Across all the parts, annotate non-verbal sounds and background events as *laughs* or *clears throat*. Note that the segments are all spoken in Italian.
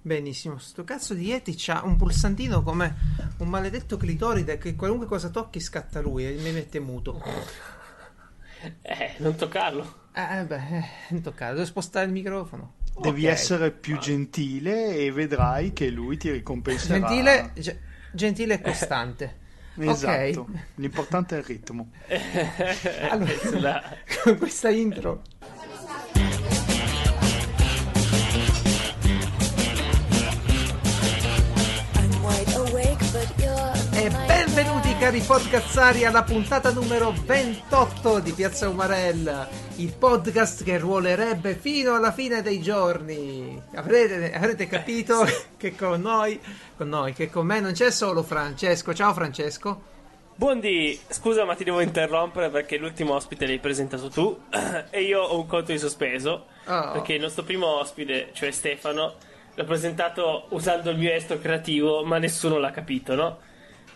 Benissimo, sto cazzo di Yeti c'ha un pulsantino come un maledetto clitoride che qualunque cosa tocchi scatta lui e mi mette muto. *laughs* Eh, non toccarlo. Eh beh, eh, non toccarlo, devo spostare il microfono. Devi Ok. essere più gentile e vedrai che lui ti ricompenserà. Gentile, ge- gentile e costante. Esatto. Ok. L'importante è il ritmo. *laughs* Allora, con *laughs* questa intro cari podcazzari alla puntata numero 28 di Piazza Umarella, il podcast che ruolerebbe fino alla fine dei giorni. Avrete, avrete capito *laughs* che con noi, con noi, che con me non c'è solo Francesco. Ciao Francesco. Buondì, scusa ma ti devo interrompere perché l'ultimo ospite l'hai presentato tu *clears throat* e io ho un conto in sospeso Oh. perché il nostro primo ospite, cioè Stefano, l'ho presentato usando il mio estro creativo ma nessuno l'ha capito, no?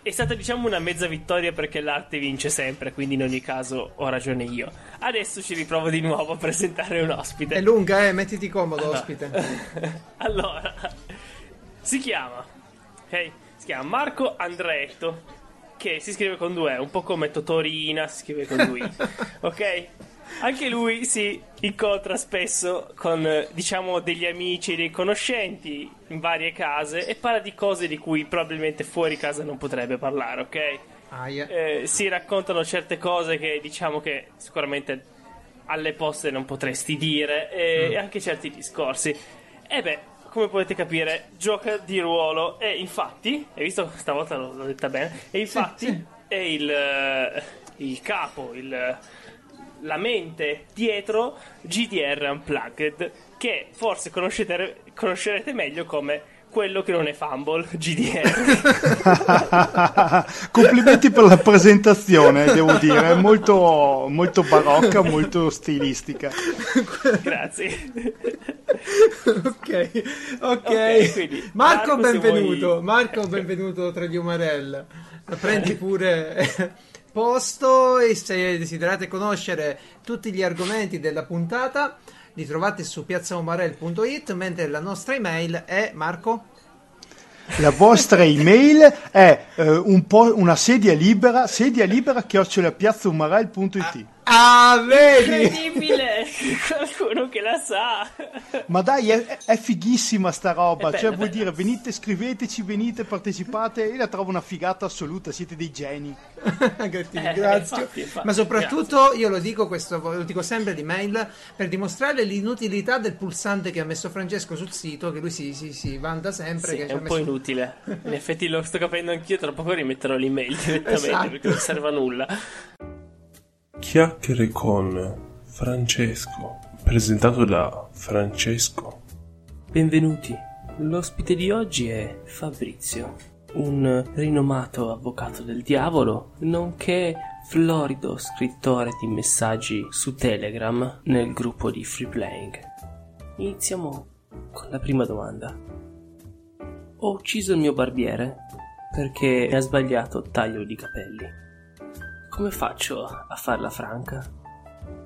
È stata diciamo una mezza vittoria perché l'arte vince sempre, quindi in ogni caso ho ragione io. Adesso ci riprovo di nuovo a presentare un ospite. È lunga, eh, mettiti comodo, ospite. *laughs* allora, si chiama, ok? Si chiama Marco Andretto, che si scrive con due, E, un po' come Totorina si scrive con due, I, *laughs* ok? Anche lui si incontra spesso con, diciamo, degli amici, dei conoscenti in varie case e parla di cose di cui probabilmente fuori casa non potrebbe parlare, ok? Eh, si raccontano certe cose che diciamo che sicuramente alle poste non potresti dire e, Mm. e anche certi discorsi. E beh, come potete capire, gioca di ruolo e infatti, hai visto stavolta l'ho, l'ho detta bene, e infatti sì. è il, eh, il capo, il, la mente dietro GDR Unplugged che forse conoscete, conoscerete meglio come quello che non è Fumble, GDR. *laughs* Complimenti per la presentazione, devo dire, è molto, molto barocca, molto stilistica. Grazie. ok, ok. Quindi, Marco, Marco, benvenuto. vuoi- Marco, benvenuto tra gli Umarella. Prendi pure posto e se desiderate conoscere tutti gli argomenti della puntata li trovate su piazzaumarell.it mentre la nostra email è Marco La vostra email è eh, un po' una sedia libera, sedia libera chiocciolapiazzaumarell.it. Ah, vedi? Incredibile! *laughs* Qualcuno che la sa. Ma dai, è, è fighissima sta roba. È cioè, bella, vuol bella. dire, venite, scriveteci, venite, partecipate. Io la trovo una figata assoluta, siete dei geni. *laughs* Eh, ringrazio. infatti, infatti, Ma soprattutto io lo dico questo, lo dico sempre di mail per dimostrare l'inutilità del pulsante che ha messo Francesco sul sito, che lui si, si, si vanta sempre. Sì, che è un po' messo- inutile. In effetti lo sto capendo anch'io, tra poco rimetterò l'email direttamente Esatto. perché non serve a nulla. Chiacchiere con Francesco, presentato da Francesco. Benvenuti. L'ospite di oggi è Fabrizio, un rinomato avvocato del diavolo, nonché florido scrittore di messaggi su Telegram nel gruppo di Free Playing. Iniziamo con la prima domanda. Ho ucciso il mio barbiere perché mi ha sbagliato taglio di capelli. Come faccio a farla franca?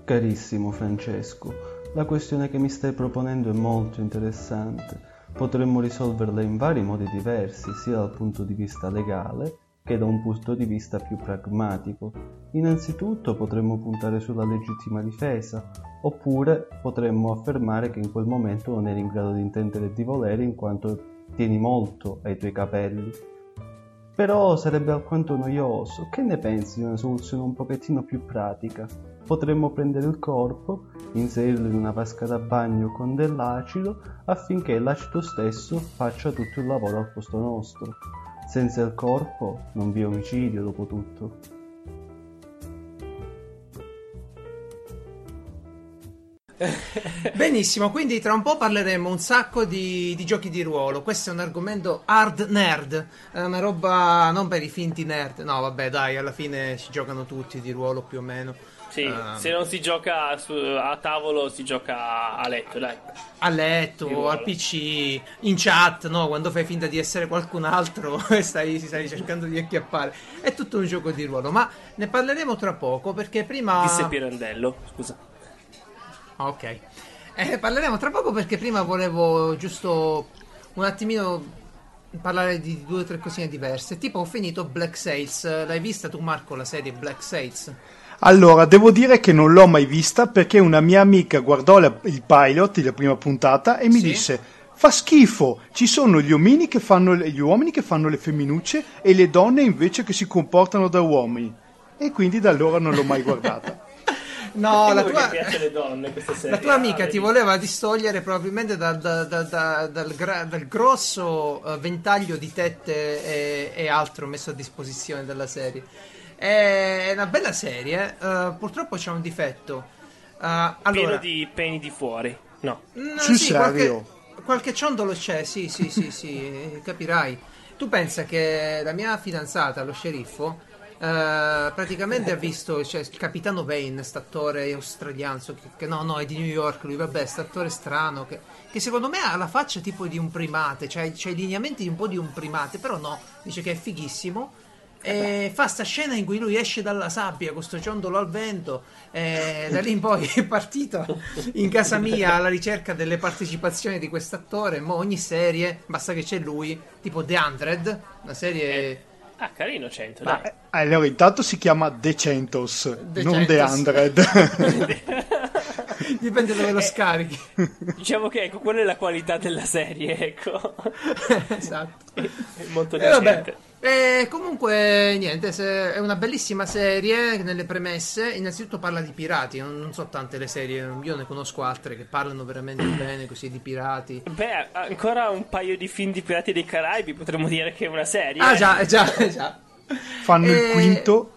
Carissimo Francesco, la questione che mi stai proponendo è molto interessante. Potremmo risolverla in vari modi diversi, sia dal punto di vista legale che da un punto di vista più pragmatico. Innanzitutto potremmo puntare sulla legittima difesa, oppure potremmo affermare che in quel momento non eri in grado di intendere e di volere in quanto tieni molto ai tuoi capelli. Però sarebbe alquanto noioso. Che ne pensi di una soluzione un pochettino più pratica? Potremmo prendere il corpo, inserirlo in una vasca da bagno con dell'acido affinché l'acido stesso faccia tutto il lavoro al posto nostro. Senza il corpo non vi è omicidio dopo tutto. *laughs* Benissimo, quindi tra un po' parleremo un sacco di, di giochi di ruolo. Questo è un argomento hard nerd, è una roba non per i finti nerd. No, vabbè, dai, alla fine ci giocano tutti di ruolo più o meno. Sì, Ehm, se non si gioca su- a tavolo si gioca a letto, dai. a letto, al PC, in chat, no? Quando fai finta di essere qualcun altro *laughs* e stai, stai cercando di acchiappare. È tutto un gioco di ruolo, ma ne parleremo tra poco perché prima... Disse Pirandello, scusa. Ok. Eh, parleremo tra poco perché prima volevo giusto un attimino parlare di due o tre cosine diverse. Tipo, ho finito Black Sails. L'hai vista tu, Marco, la serie Black Sails? Allora, devo dire che non l'ho mai vista perché una mia amica guardò la- il pilot, la prima puntata, e mi Sì. disse: Fa schifo, ci sono gli uomini, che fanno gli uomini che fanno le femminucce e le donne invece che si comportano da uomini. E quindi da allora non l'ho mai guardata. *laughs* No, la tua, piace le donne la tua amica Ah, ti voleva distogliere probabilmente da- da- da- da- dal, gra- dal grosso eh, ventaglio di tette e, e altro messo a disposizione della serie. È una bella serie, eh, purtroppo c'è un difetto. Pieno allora, di peni di fuori. No. No, Sul sì, serio? Qualche, qualche ciondolo c'è, sì, sì, sì, sì, eh, *laughs* capirai. Tu pensa che la mia fidanzata, lo sceriffo, eh, praticamente ha visto cioè, il capitano Vane, st'attore australiano, che, che no, no, è di New York, lui, vabbè, st'attore strano, che, che secondo me ha la faccia tipo di un primate, cioè c'ha i lineamenti di un po' di un primate, però no, dice che è fighissimo. E fa sta scena in cui lui esce dalla sabbia con sto ciondolo al vento e da lì in poi è partito in casa mia alla ricerca delle partecipazioni di quest'attore mo ogni serie basta che c'è lui tipo The Hundred una serie Ah, carino 100, Ma, dai. eh, allora, intanto si chiama Decentos, De non The Centos. Hundred. *laughs* dipende dove lo scarichi Diciamo che ecco, quella è la qualità della serie, ecco. *laughs* esatto È molto E vabbè. E comunque, niente, se- è una bellissima serie nelle premesse. Innanzitutto parla di pirati, non, non so tante le serie, io ne conosco altre che parlano veramente *clears throat* bene così di pirati. Beh, ancora un paio di film di Pirati dei Caraibi, potremmo dire che è una serie. Ah già, eh, già, eh, già. Fanno Eh, il quinto.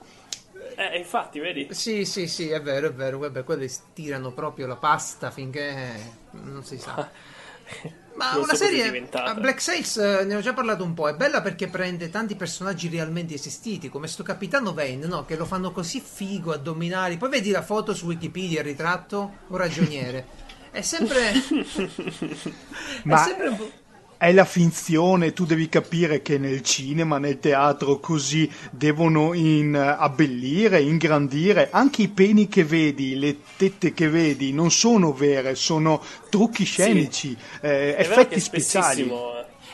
Eh, infatti, vedi? Sì, sì, sì, è vero, è vero. Vabbè, quelli stirano proprio la pasta finché non si sa. *laughs* Ma Non una so serie. Black Sails eh, ne ho già parlato un po'. È bella perché prende tanti personaggi realmente esistiti, come sto capitano Vane, no? Che lo fanno così figo, addominali. Poi vedi la foto su Wikipedia, il ritratto, un ragioniere. È sempre. *laughs* *laughs* Ma- è sempre un po'. È la finzione, tu devi capire che nel cinema, nel teatro, così devono in, eh, abbellire, ingrandire. Anche i peni che vedi, le tette che vedi, non sono vere, sono trucchi scenici, eh, È vero effetti speciali.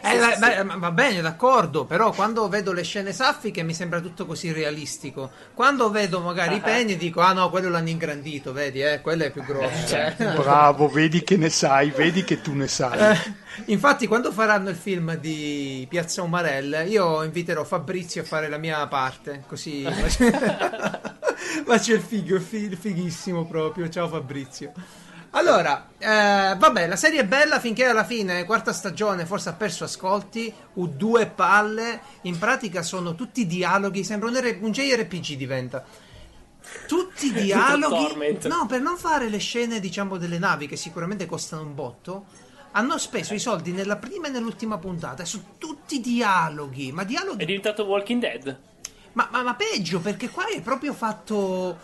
Eh, Eh, va- va, ma- va bene, d'accordo, però quando vedo le scene saffiche mi sembra tutto così realistico. Quando vedo magari i peni dico, ah no, quello l'hanno ingrandito, vedi, eh, quello è più grosso. eh. *laughs* Bravo, vedi che ne sai, vedi che tu ne sai. Eh, infatti, quando faranno il film di Piazza Umarell, io inviterò Fabrizio a fare la mia parte, così faccio, *laughs* *laughs* faccio il figo, il fi- il fighissimo proprio. Ciao Fabrizio. Allora, eh, vabbè, la serie è bella finché alla fine, quarta stagione, forse ha perso ascolti, u due palle, in pratica sono tutti dialoghi, sembra un, R- un JRPG diventa. Tutti *laughs* dialoghi, no, per non fare le scene, diciamo, delle navi che sicuramente costano un botto, hanno speso i soldi nella prima e nell'ultima puntata, sono tutti dialoghi, ma È dialoghi diventato Walking Dead. ma, ma- ma peggio, perché qua è proprio fatto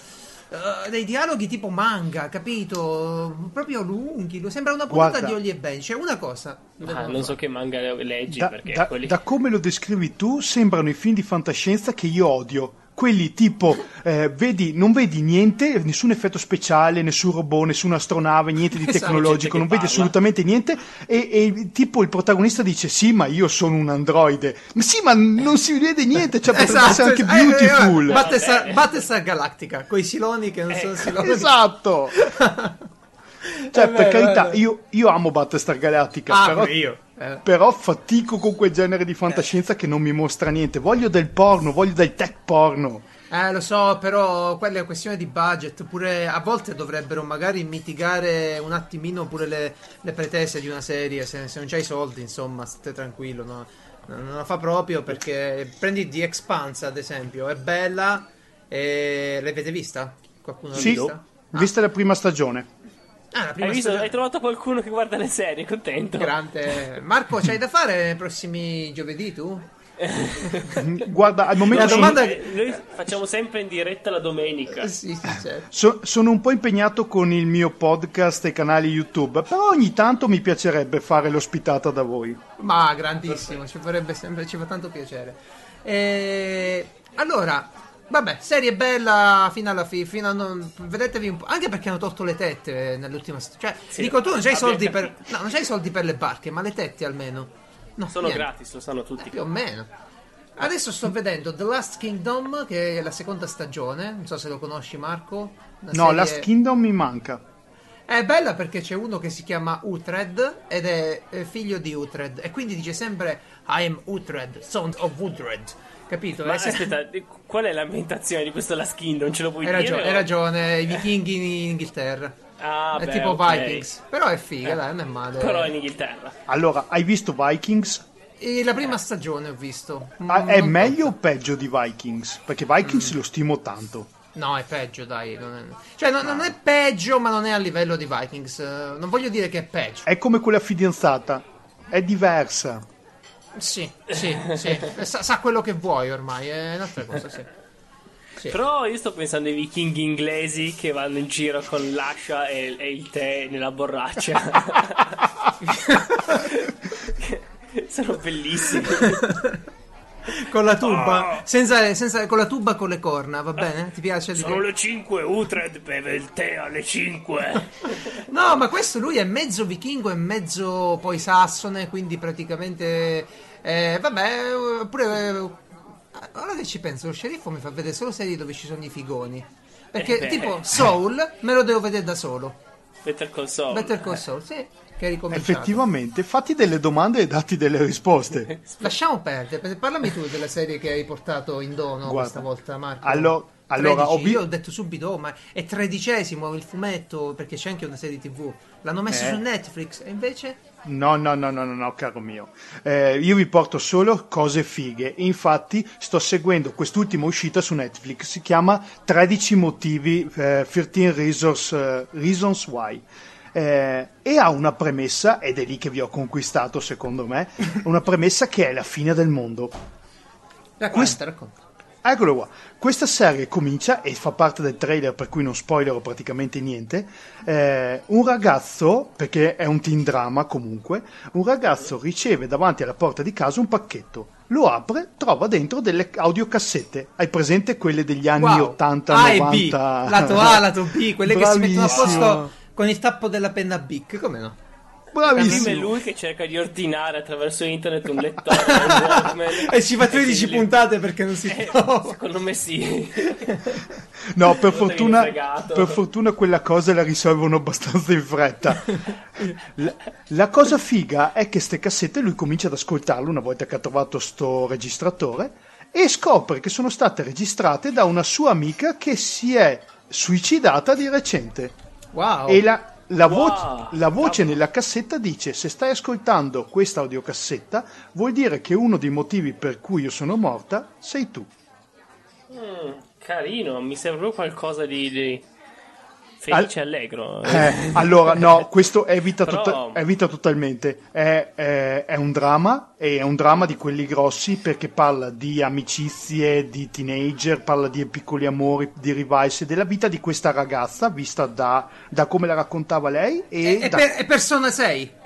eh, dei dialoghi tipo manga, capito? Proprio lunghi. lo- Sembra una puntata Guarda. di Ollie e Ben. C'è una cosa. Ah, non so che manga leggi Da, perché da- quelli... da come lo descrivi tu, sembrano i film di fantascienza che io odio. Quelli tipo, eh, vedi, non vedi niente, nessun effetto speciale, nessun robot, nessuna astronave, niente di Esatto. tecnologico, non vedi assolutamente niente. E, e tipo il protagonista dice: Sì, ma io sono un androide. Ma sì, ma non si vede niente, cioè potrebbe essere anche eh, eh, beautiful. eh, bene. Battlestar Galactica, con i siloni che non sono siloni. Esatto. *laughs* Cioè, È per vero, carità, io, io amo Battlestar Galactica, Ah, però, io. Eh. però fatico con quel genere di fantascienza che non mi mostra niente. Voglio del porno, voglio del tech porno. Eh, lo so, però quella è questione di budget. Pure a volte dovrebbero magari mitigare un attimino pure le, le pretese di una serie. Se, se non c'hai i soldi, insomma, state tranquillo. no? Non la fa proprio perché prendi The Expanse, ad esempio, è bella. E l'avete vista? Qualcuno l'ha Sì, vista? vista la prima stagione. Ah, la prima Hai visto? stagione. Hai trovato qualcuno che guarda le serie, contento. Grande. Marco, c'hai da fare nei prossimi giovedì tu? *laughs* Guarda, al momento La sono, domanda- Eh, Noi facciamo sempre in diretta la domenica. Eh, Sì, sì, certo. so- sono un po' impegnato con il mio podcast e canali YouTube, però ogni tanto mi piacerebbe fare l'ospitata da voi. Ma grandissimo, ci farebbe sempre, ci fa tanto piacere. E... Allora, vabbè, serie bella fino alla fine, fino a non... vedetevi un po', anche perché hanno tolto le tette nell'ultima stagione. Cioè, Sì, dico tu non c'hai abbiamo soldi per no, non c'hai soldi per le barche, ma le tette almeno. No, Sono niente. gratis, lo sanno tutti. Più o meno. Adesso sto vedendo The Last Kingdom, che è la seconda stagione. Non so se lo conosci, Marco. Una No, serie- Last Kingdom mi manca. È bella perché c'è uno che si chiama Uhtred ed è eh, figlio di Uhtred. E quindi dice sempre I am Uhtred, son of Uhtred. Capito? Ma È se- aspetta, qual è l'ambientazione di questo Last Kingdom? Ce lo puoi Hai dire? ragione, o- hai ragione, i vichinghi in Inghilterra. Ah, è beh, tipo ok. Vikings. Però è figa, Eh. dai, non è male. Però in Inghilterra. Allora, hai visto Vikings? E la prima stagione ho visto. Ah, è non meglio o troppo. peggio di Vikings? Perché Vikings Mm. lo stimo tanto. No, è peggio, dai. non è- Cioè, non, non è peggio, ma non è a livello di Vikings. Eh, Non voglio dire che è peggio. È come quella fidanzata. È diversa. Sì, sì, sì. Sa, sa quello che vuoi ormai, è un'altra cosa, sì. Sì. Però io sto pensando ai vichinghi inglesi che vanno in giro con l'ascia e, e il tè nella borraccia. *laughs* *laughs* Sono bellissimi. *laughs* Con la tuba, senza, senza- con la tuba con le corna, va bene? Ti piace? Sono le 5, Utred beve il tè alle 5. *laughs* No, ma questo lui è mezzo vichingo e mezzo poi sassone, quindi praticamente... eh, vabbè, pure... eh, ora che ci penso, lo sceriffo mi fa vedere solo serie dove ci sono i figoni. Perché Eh tipo Soul me lo devo vedere da solo. Better Call Saul. Better Call Saul, sì, che è ricominciato. Effettivamente, fatti delle domande e datti delle risposte. *laughs* Lasciamo perdere, parlami tu della serie che hai portato in dono Guarda, questa volta, Marco. allo- allora, 13, ho vi- io ho detto subito, oh, ma è tredicesimo il fumetto perché c'è anche una serie tv. L'hanno messo Eh. su Netflix e invece... No, no, no, no, no, no, caro mio. Eh, io vi porto solo cose fighe. Infatti, sto seguendo quest'ultima uscita su Netflix. Si chiama 13 motivi, eh, 13 reasons, eh, reasons why. Eh, e ha una premessa, ed è lì che vi ho conquistato, secondo me. *laughs* Una premessa che è la fine del mondo. Racconta, Quest- racconta. Eccolo qua. Questa serie comincia e fa parte del trailer, per cui non spoilerò praticamente niente. Eh, un ragazzo, perché è un teen drama comunque, un ragazzo riceve davanti alla porta di casa un pacchetto. Lo apre, trova dentro delle audiocassette. Hai presente quelle degli anni Wow. 80, A e 90? B, lato A, lato B, quelle che si mettono a Bravissimo. posto con il tappo della penna Bic, come no? Film è Bravissimo. lui che cerca di ordinare attraverso internet un lettore. *laughs* un. E ci fa 13 sì, puntate perché non si eh, trova. Secondo me sì. *laughs* No, per fortuna, per fortuna quella cosa la risolvono abbastanza in fretta. *laughs* La, la cosa figa è che ste cassette lui comincia ad ascoltarle una volta che ha trovato sto registratore e scopre che sono state registrate da una sua amica che si è suicidata di recente. Wow. E la, la Wow, voce, la voce cavolo. nella cassetta dice: Se stai ascoltando questa audiocassetta, vuol dire che uno dei motivi per cui io sono morta sei tu. Mm, carino, mi sembra qualcosa di, di felice e allegro. Eh, allora, no, questo evita, Però- tota- evita totalmente. È, è- è un dramma, e è un dramma di quelli grossi perché parla di amicizie, di teenager, parla di piccoli amori, di rivalse, della vita di questa ragazza vista da, da come la raccontava lei. E E, da- per- e Persona 6.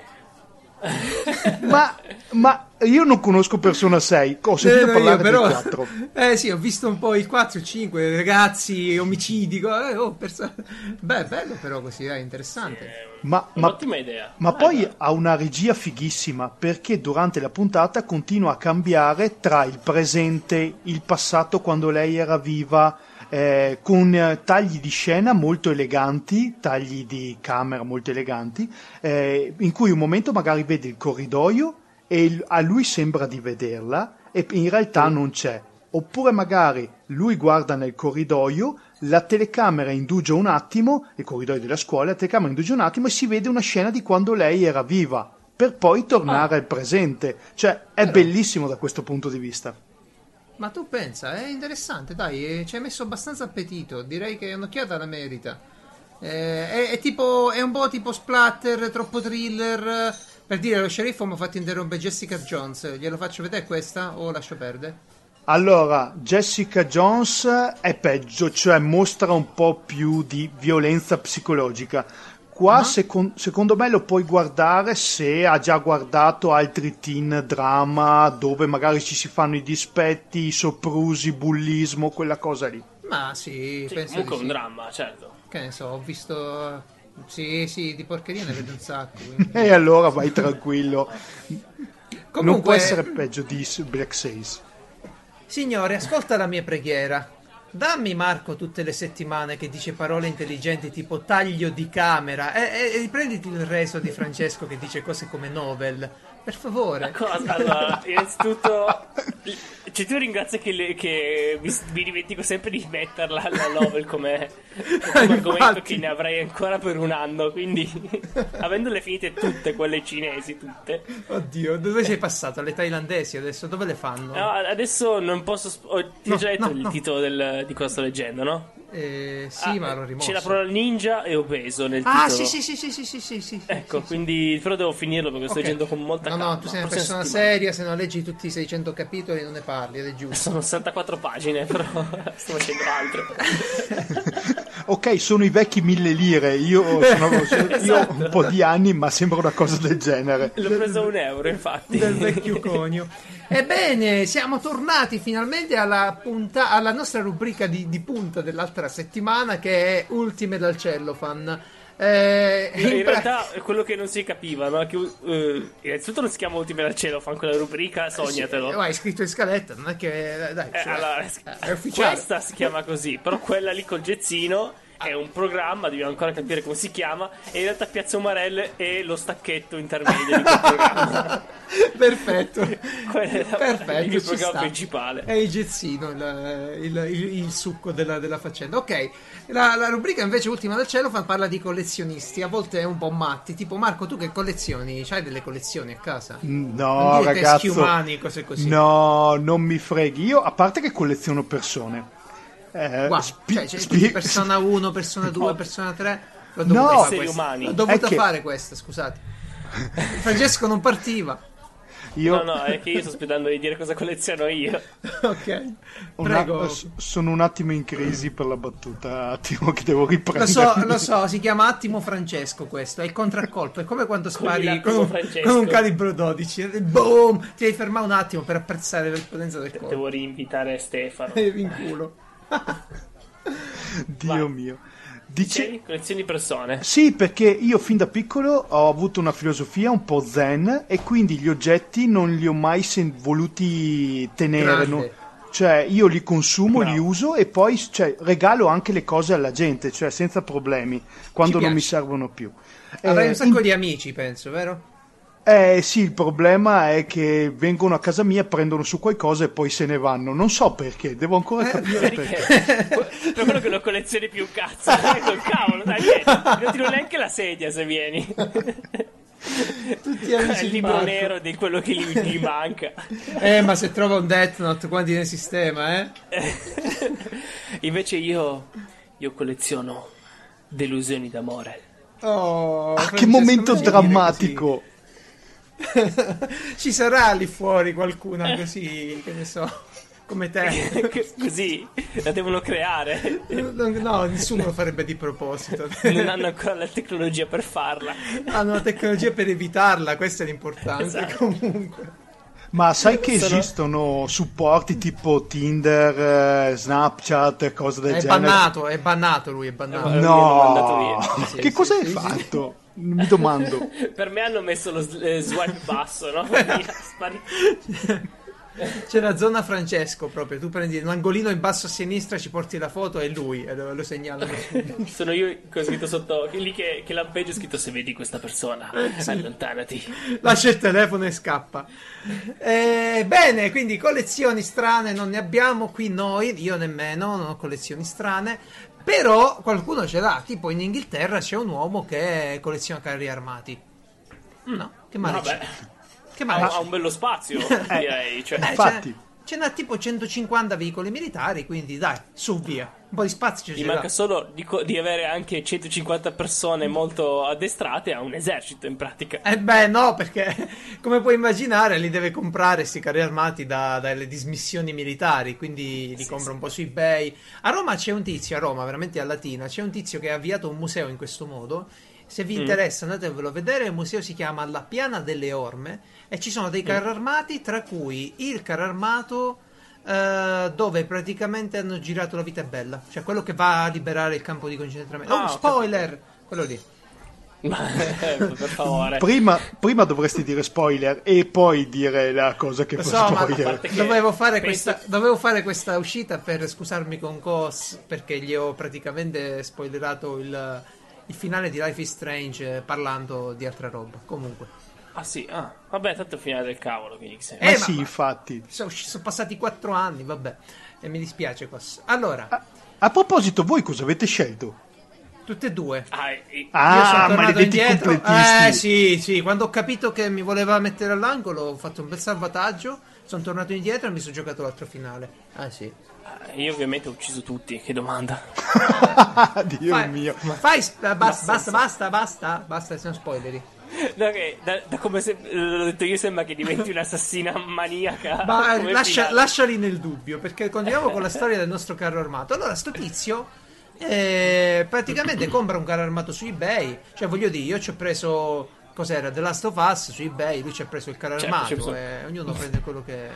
Ma, ma io non conosco Persona 6, ho sentito Eh, parlare io però- del *laughs* 4. Eh sì, ho visto un po' il 4 e il 5, ragazzi, omicidi. eh, oh, perso- Beh, bello però così, è interessante. Ma, ma- Un'ottima idea. Ma Eh, poi beh. ha una regia fighissima perché durante la puntata continua a cambiare tra il presente, il passato quando lei era viva, eh, con tagli di scena molto eleganti, tagli di camera molto eleganti, eh, in cui un momento magari vede il corridoio e a lui sembra di vederla e in realtà non c'è. Oppure magari lui guarda nel corridoio, la telecamera indugia un attimo, il corridoio della scuola, la telecamera indugia un attimo e si vede una scena di quando lei era viva, per poi tornare al presente. Cioè, è bellissimo da questo punto di vista. Ma tu pensa, è interessante, dai, eh, ci hai messo abbastanza appetito, direi che un'occhiata la merita. Eh, è, è tipo, è un po' tipo splatter, troppo thriller. Per dire, lo sceriffo mi ha fatto interrompere Jessica Jones, glielo faccio vedere questa o lascio perdere? Allora, Jessica Jones è peggio, cioè mostra un po' più di violenza psicologica. Qua, Ah. secon- secondo me, lo puoi guardare se ha già guardato altri teen drama dove magari ci si fanno i dispetti, i soprusi, bullismo, quella cosa lì. Ma sì, Sì, penso comunque è un sì. dramma, certo. Che ne so, ho visto... Sì, sì, di porcheria ne vedo un sacco. *laughs* quindi- E allora vai tranquillo. Non Comunque- può essere peggio di Black Sails. Signore, ascolta la mia preghiera. Dammi Marco tutte le settimane che dice parole intelligenti tipo taglio di camera e, e- e riprenditi il reso di Francesco che dice cose come novel. Per favore. Cosa? Allora, innanzitutto, cioè tu ringrazio che, le- che mi, mi dimentico sempre di metterla la novel come, come *laughs* argomento che ne avrei ancora per un anno. Quindi, avendole finite tutte quelle cinesi, tutte, Oddio, dove sei passato? Alle thailandesi adesso? Dove le fanno? no, adesso non posso. ho- ti ho No, già detto no, il no. titolo del- di cosa sto leggendo, no? Eh, sì, Ah, ma l'ho rimosso. C'è la parola ninja e obeso nel Ah, titolo. sì, sì, sì, sì, sì, sì, sì, sì. Ecco, sì, sì. quindi però devo finirlo perché sto Ok. leggendo con molta No, calma. no, tu sei una persona settimana. seria, se non leggi tutti i 600 capitoli non ne parli, ed è giusto. Sono 64 pagine, però *laughs* sto facendo altro. *laughs* Ok, sono i vecchi mille lire. Io, sono, *laughs* sono- io Esatto. ho un po' di anni, ma sembra una cosa del genere. L'ho preso a un euro, infatti. del vecchio conio. Ebbene, siamo tornati finalmente alla, punta- alla nostra rubrica di, di punta dell'altra settimana che è Ultime dal Cellofan. Eh, In, in pra- realtà quello che non si capiva, no? Che eh, innanzitutto non si chiama Ultime al cielo, fanno quella rubrica, sognatelo. Oh, hai scritto in scaletta, non è che... Dai, Eh, cioè, allora, è ufficiale. questa si chiama così, però quella lì col gezzino è un programma, dobbiamo ancora capire come si chiama, e in realtà Piazza Umarelle è lo stacchetto intermedio di quel programma. *laughs* Perfetto. La- Perfetto, il programma sta. principale. È il gezzino, il, il- il- il succo della, della faccenda. Ok, la, la rubrica invece ultima del cielo parla di collezionisti, a volte è un po' matti. Tipo, Marco, tu che collezioni? C'hai delle collezioni a casa? No, dire teschi ragazzo. umani, cose così. No, non mi freghi. Io, a parte che colleziono persone. Eh, Guarda, spi- cioè, c'è spi- persona 1, persona 2, persona 3. L'ho No. dovuta fare Esseri questa. umani. L'ho dovuta che- fare questa, scusate. Francesco non partiva. Io No, no, è che io sto aspettando di dire cosa colleziono io. Ok, una- prego. s- sono un attimo in crisi per la battuta. Attimo che devo Lo riprendere. so, lo so, si chiama Attimo Francesco questo, è il contraccolpo, è come quando spari con un, con un calibro 12, e boom, ti devi fermare un attimo per apprezzare la potenza del colpo. Devo rinvitare Stefano. *laughs* E in culo. *laughs* Dio Vai. mio. Dice, Dicevi? Collezioni persone. Sì, perché io fin da piccolo ho avuto una filosofia un po' zen e quindi gli oggetti non li ho mai sen- voluti tenere. Grande. no? Cioè, io li consumo, Bravo. li uso e poi cioè, regalo anche le cose alla gente, cioè senza problemi, quando non mi servono più. Avrai Eh, un sacco in- di amici, penso, vero? Eh sì, il problema è che vengono a casa mia, prendono su qualcosa e poi se ne vanno. Non so perché, devo ancora Eh, capire perché. Perché? *laughs* per quello che non collezioni più un cazzo. *laughs* Col cavolo, dai, vieni. Non tiro neanche la sedia se vieni. *laughs* Tutti amici il libro Marco. nero di quello che gli, gli manca. Eh, ma se trova un Death Note, quanti nel sistema, eh? Invece io, io colleziono delusioni d'amore. Oh, Ah, che momento drammatico! Ci sarà lì fuori qualcuna così, che ne so, come te. *laughs* Così la devono creare. No, no, nessuno lo farebbe di proposito. Non hanno ancora la tecnologia per farla. Hanno la tecnologia per evitarla, questo è l'importante Esatto. comunque. Ma sai che Sono- esistono supporti tipo Tinder, eh, Snapchat, cose del È genere? bannato, è bannato lui, è bannato. Eh, No, via. Sì, che sì, cosa sì, hai sì. fatto? Mi domando. *laughs* Per me hanno messo lo eh, swipe basso, no? *laughs* C'è la zona Francesco proprio, tu prendi un angolino in basso a sinistra, ci porti la foto e lui e lo, lo segnalano su. *laughs* Sono io che ho scritto sotto, lì che, che lampeggio ho scritto se vedi questa persona, allontanati. Lascia il telefono e scappa. Eh, bene, quindi collezioni strane non ne abbiamo qui noi, io nemmeno, non ho collezioni strane. Però qualcuno ce l'ha, tipo in Inghilterra c'è un uomo che colleziona carri armati. No, che male Vabbè, c'è? Che male ha, c'è? ha un bello spazio, *laughs* direi. Cioè, Eh, Infatti. ce- Ce n'ha tipo 150 veicoli militari, quindi dai, su via. Un po' di spazio Gli ce manca solo di, co- di avere anche 150 persone molto addestrate a un esercito in pratica. Eh beh, no, perché *laughs* come puoi immaginare li deve comprare sti carri armati da- dalle dismissioni militari, quindi li compra un po' su eBay. A Roma c'è un tizio, a Roma, veramente a Latina, c'è un tizio che ha avviato un museo in questo modo. Se vi interessa andatevelo a vedere, il museo si chiama La Piana delle Orme e ci sono dei carri armati, tra cui il carro armato eh, dove praticamente hanno girato La vita è bella, cioè quello che va a liberare il campo di concentramento. Ah, oh, spoiler! Quello lì. Eh, per favore. Prima, prima dovresti dire spoiler e poi dire la cosa che so, spoiler. che dovevo fare, penso- questa, dovevo fare questa uscita per scusarmi con Cos perché gli ho praticamente spoilerato il, il finale di Life is Strange eh, parlando di altra roba. Comunque, Ah sì, ah, vabbè, tanto è il finale del cavolo, se- Ma Eh, sì, ma- infatti. sono, sono passati quattro anni, vabbè, e mi dispiace Cos. Allora, A, a proposito, voi cosa avete scelto? tutte e due. Ah, e- Io sono Ah, maledetti indietro. completisti. Eh sì, sì, quando ho capito che mi voleva mettere all'angolo, ho fatto un bel salvataggio, sono tornato indietro e mi sono giocato l'altro finale. Ah sì. ah, io ovviamente ho ucciso tutti, che domanda. *laughs* Dio Fai, mio. fai sp- basta, basta, basta, basta, basta, sono spoileri. *laughs* No, che da, da come se, l'ho detto io sembra che diventi un'assassina maniaca. Ma *laughs* eh, lascia- lasciali nel dubbio, perché continuiamo con la storia del nostro carro armato. Allora, sto tizio eh, praticamente compra un carro armato su eBay. Cioè, voglio dire, io ci ho preso. Cos'era? The Last of Us su eBay. Lui ci ha preso il carro Certo, armato. E ognuno prende quello che,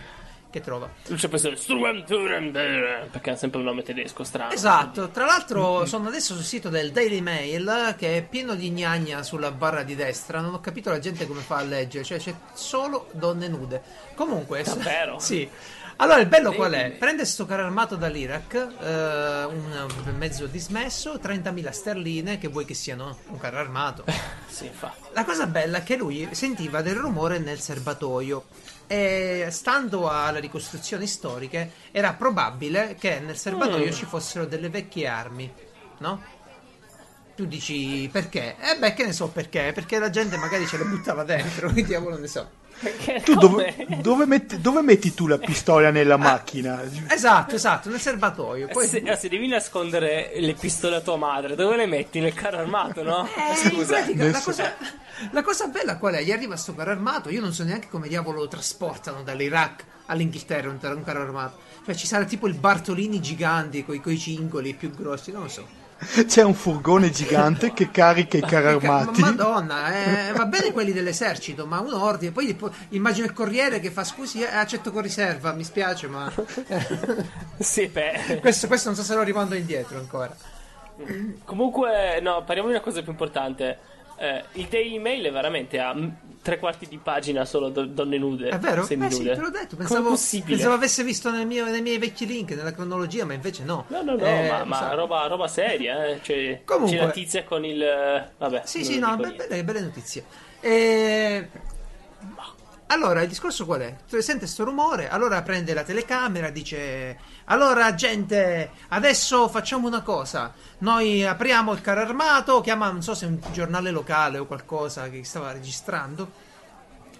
che trova. Lui ci ha preso il Sturmturm, perché ha sempre un nome tedesco strano. Esatto, tra l'altro sono adesso sul sito del Daily Mail che è pieno di gnagna sulla barra di destra, non ho capito la gente come fa a leggere, cioè c'è solo donne nude. Comunque, Davvero? *laughs* sì. Allora il bello qual è? Prende sto carro armato dall'Iraq, eh, un mezzo dismesso, 30.000 sterline, che vuoi che siano un carro armato. *laughs* Sì, infatti. La cosa bella è che lui sentiva del rumore nel serbatoio e stando alle ricostruzioni storiche era probabile che nel serbatoio Mm. ci fossero delle vecchie armi, no? Tu dici perché? Eh beh, che ne so perché? Perché la gente magari ce le buttava dentro, *laughs* che diavolo ne so. Perché Tu dove, dove metti, dove metti tu la pistola nella macchina? Esatto, esatto, nel serbatoio. Poi Se, eh, se devi nascondere le pistole a tua madre, dove le metti? Nel carro armato, no? Eh, in Scusa. pratica, la, cosa, la cosa bella qual è? Gli arriva sto carro armato, io non so neanche come diavolo lo trasportano dall'Iraq all'Inghilterra un, un carro armato. Cioè ci sarà tipo il Bartolini gigante con i cingoli più grossi, non lo so. *laughs* C'è un furgone gigante che carica i carri armati. Ma madonna, eh, va bene quelli dell'esercito, ma un ordine. Poi immagino il corriere che fa scusi, eh, accetto con riserva, mi spiace, ma Sì, beh. questo, questo non so se lo rimando indietro ancora. Comunque, no, parliamo di una cosa più importante. Eh, il Daily Mail è veramente a tre quarti di pagina solo do- donne nude. È vero? Eh sì, seminude. te l'ho detto. Pensavo, possibile? pensavo avesse visto nel mio- nei miei vecchi link, nella cronologia, ma invece no. No, no, no, Eh, ma, ma so. roba, roba seria, eh. Cioè, Comunque- c'è la tizia con il. eh, Vabbè. Sì, sì, no, be- belle, belle notizie. E... Allora, il discorso qual è? Sente sto rumore, allora prende la telecamera, dice... Allora, gente, adesso facciamo una cosa. Noi apriamo il carro armato, chiama, non so se è un giornale locale o qualcosa che stava registrando.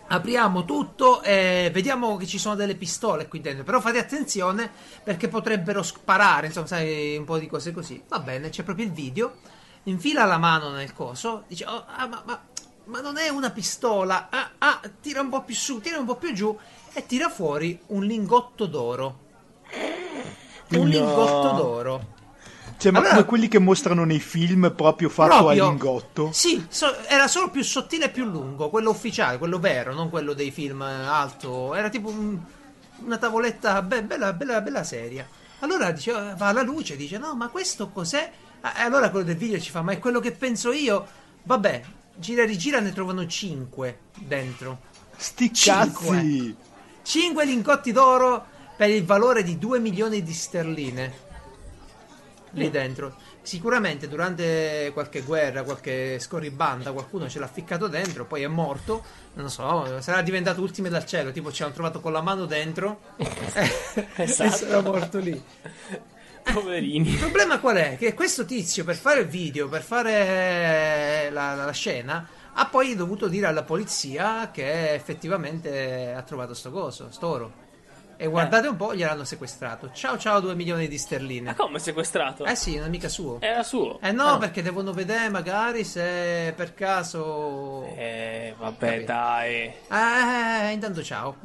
Apriamo tutto e vediamo che ci sono delle pistole qui dentro. Però fate attenzione perché potrebbero sparare, insomma, sai, un po' di cose così. Va bene, c'è proprio il video. Infila la mano nel coso, dice: "Oh, ah, ma, ma- ma non è una pistola. Ah, ah, tira un po' più su, tira un po' più giù e tira fuori un lingotto d'oro. Un No. lingotto d'oro. Cioè, ma Allora- come quelli che mostrano nei film proprio fatto Proprio- a lingotto? Sì, so- era solo più sottile e più lungo, quello ufficiale, quello vero, non quello dei film eh, alto. Era tipo un- una tavoletta be- bella, bella, bella seria. Allora dice, va alla luce, dice, no, ma questo cos'è? Ah, E allora quello del video ci fa, ma è quello che penso io? Vabbè, gira e rigira ne trovano 5 dentro. Sti cazzi! 5 lingotti d'oro per il valore di 2 milioni di sterline. Lì dentro. Sicuramente durante qualche guerra, qualche scorribanda, qualcuno ce l'ha ficcato dentro, poi è morto. Non so, sarà diventato ultime dal cielo. Tipo, ci hanno trovato con la mano dentro *laughs* *laughs* e Esatto. sarà morto lì. *laughs* Poverini. Il problema qual è? Che questo tizio per fare il video, per fare la, la scena, ha poi dovuto dire alla polizia che effettivamente ha trovato sto coso, sto oro. E guardate un po', gliel'hanno sequestrato. Ciao ciao 2 milioni di Ma sterline. come sequestrato? Eh sì, non è mica suo. Era suo. Eh no, Ah, perché devono vedere magari se per caso... Eh, vabbè, Capito. dai. Eh, intanto ciao.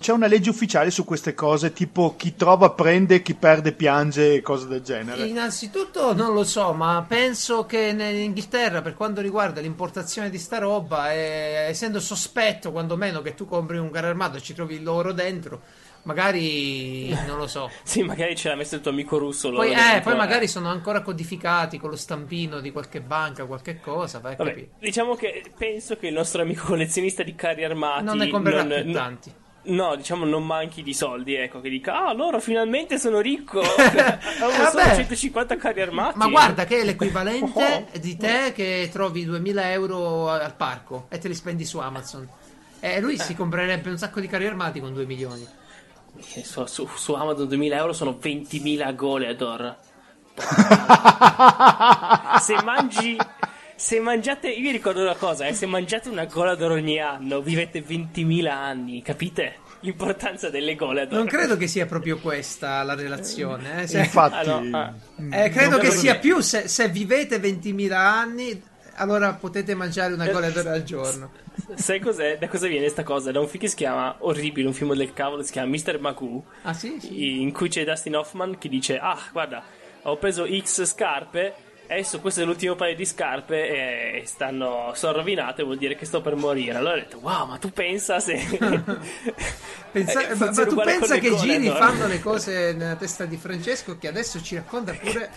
C'è una legge ufficiale su queste cose, tipo chi trova prende, chi perde piange e cose del genere. Innanzitutto non lo so, ma penso che in Inghilterra per quanto riguarda l'importazione di sta roba, eh, essendo sospetto quanto meno che tu compri un carro armato e ci trovi l'oro dentro, magari non lo so. *laughs* Sì, magari ce l'ha messo il tuo amico russo. Poi, eh, poi magari sono ancora codificati con lo stampino di qualche banca, qualche cosa, vai Vabbè, diciamo che penso che il nostro amico *laughs* collezionista di carri armati Non ne comprerà non- più tanti. No, diciamo non manchi di soldi, ecco, che dica, ah, loro finalmente sono ricco, *laughs* avevo solo vabbè. 150 carri armati. Ma guarda che è l'equivalente di te che trovi 2000 euro al parco e te li spendi su Amazon. E lui si comprerebbe un sacco di carri armati con 2 milioni. Eh, Su, su- su Amazon 2000 euro sono 20.000 goleador. *laughs* se mangi... Se mangiate, io vi ricordo una cosa, eh, se mangiate una goleador ogni anno, vivete 20.000 anni, capite? L'importanza delle goleador. Non credo che sia proprio questa la relazione. eh, se- Infatti, Ah, no, ah. eh, credo che sia più se, se vivete 20.000 anni, allora potete mangiare una goleador al giorno. Sai cos'è? Da cosa viene sta cosa? Da un film che si chiama Orribile, un film del cavolo, si chiama Mr. Magoo, Ah sì? sì. in cui c'è Dustin Hoffman che dice Ah, guarda, ho preso X scarpe, adesso questo è l'ultimo paio di scarpe e stanno, sono rovinate, vuol dire che sto per morire. Allora ho detto, wow, ma tu pensa se... *laughs* Pensa- Eh, ma, ma tu pensa che giri goleador. fanno le cose nella testa di Francesco che adesso ci racconta pure...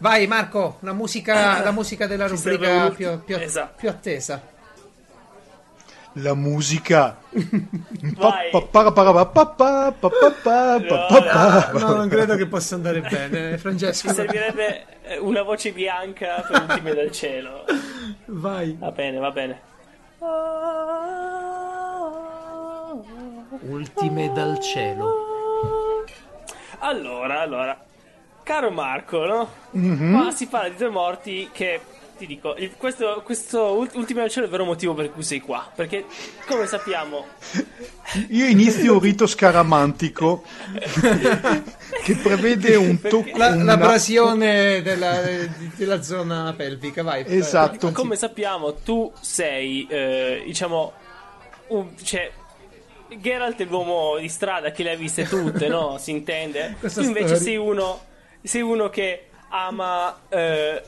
Vai Marco, la musica, la musica della rubrica più, più- esatto. più attesa la musica. No, non credo che possa andare bene, Francesco. Ci servirebbe una voce bianca per ultime dal cielo. Vai. Va bene, va bene. Ultime dal cielo. Allora, allora. Caro Marco, no? Mm-hmm. Qua si parla di due morti che ti dico, il- questo, questo ult- ultimo cielo è il vero motivo per cui sei qua. Perché, come sappiamo, Io inizio un rito scaramantico *laughs* che prevede un tocco. La, una- l'abrasione della, della zona pelvica, vai. Esatto. come sappiamo, tu sei, eh, diciamo, un, cioè, Geralt è l'uomo di strada che le ha viste tutte, no? Si intende? *laughs* Questa tu invece storia. sei uno, sei uno che ama eh,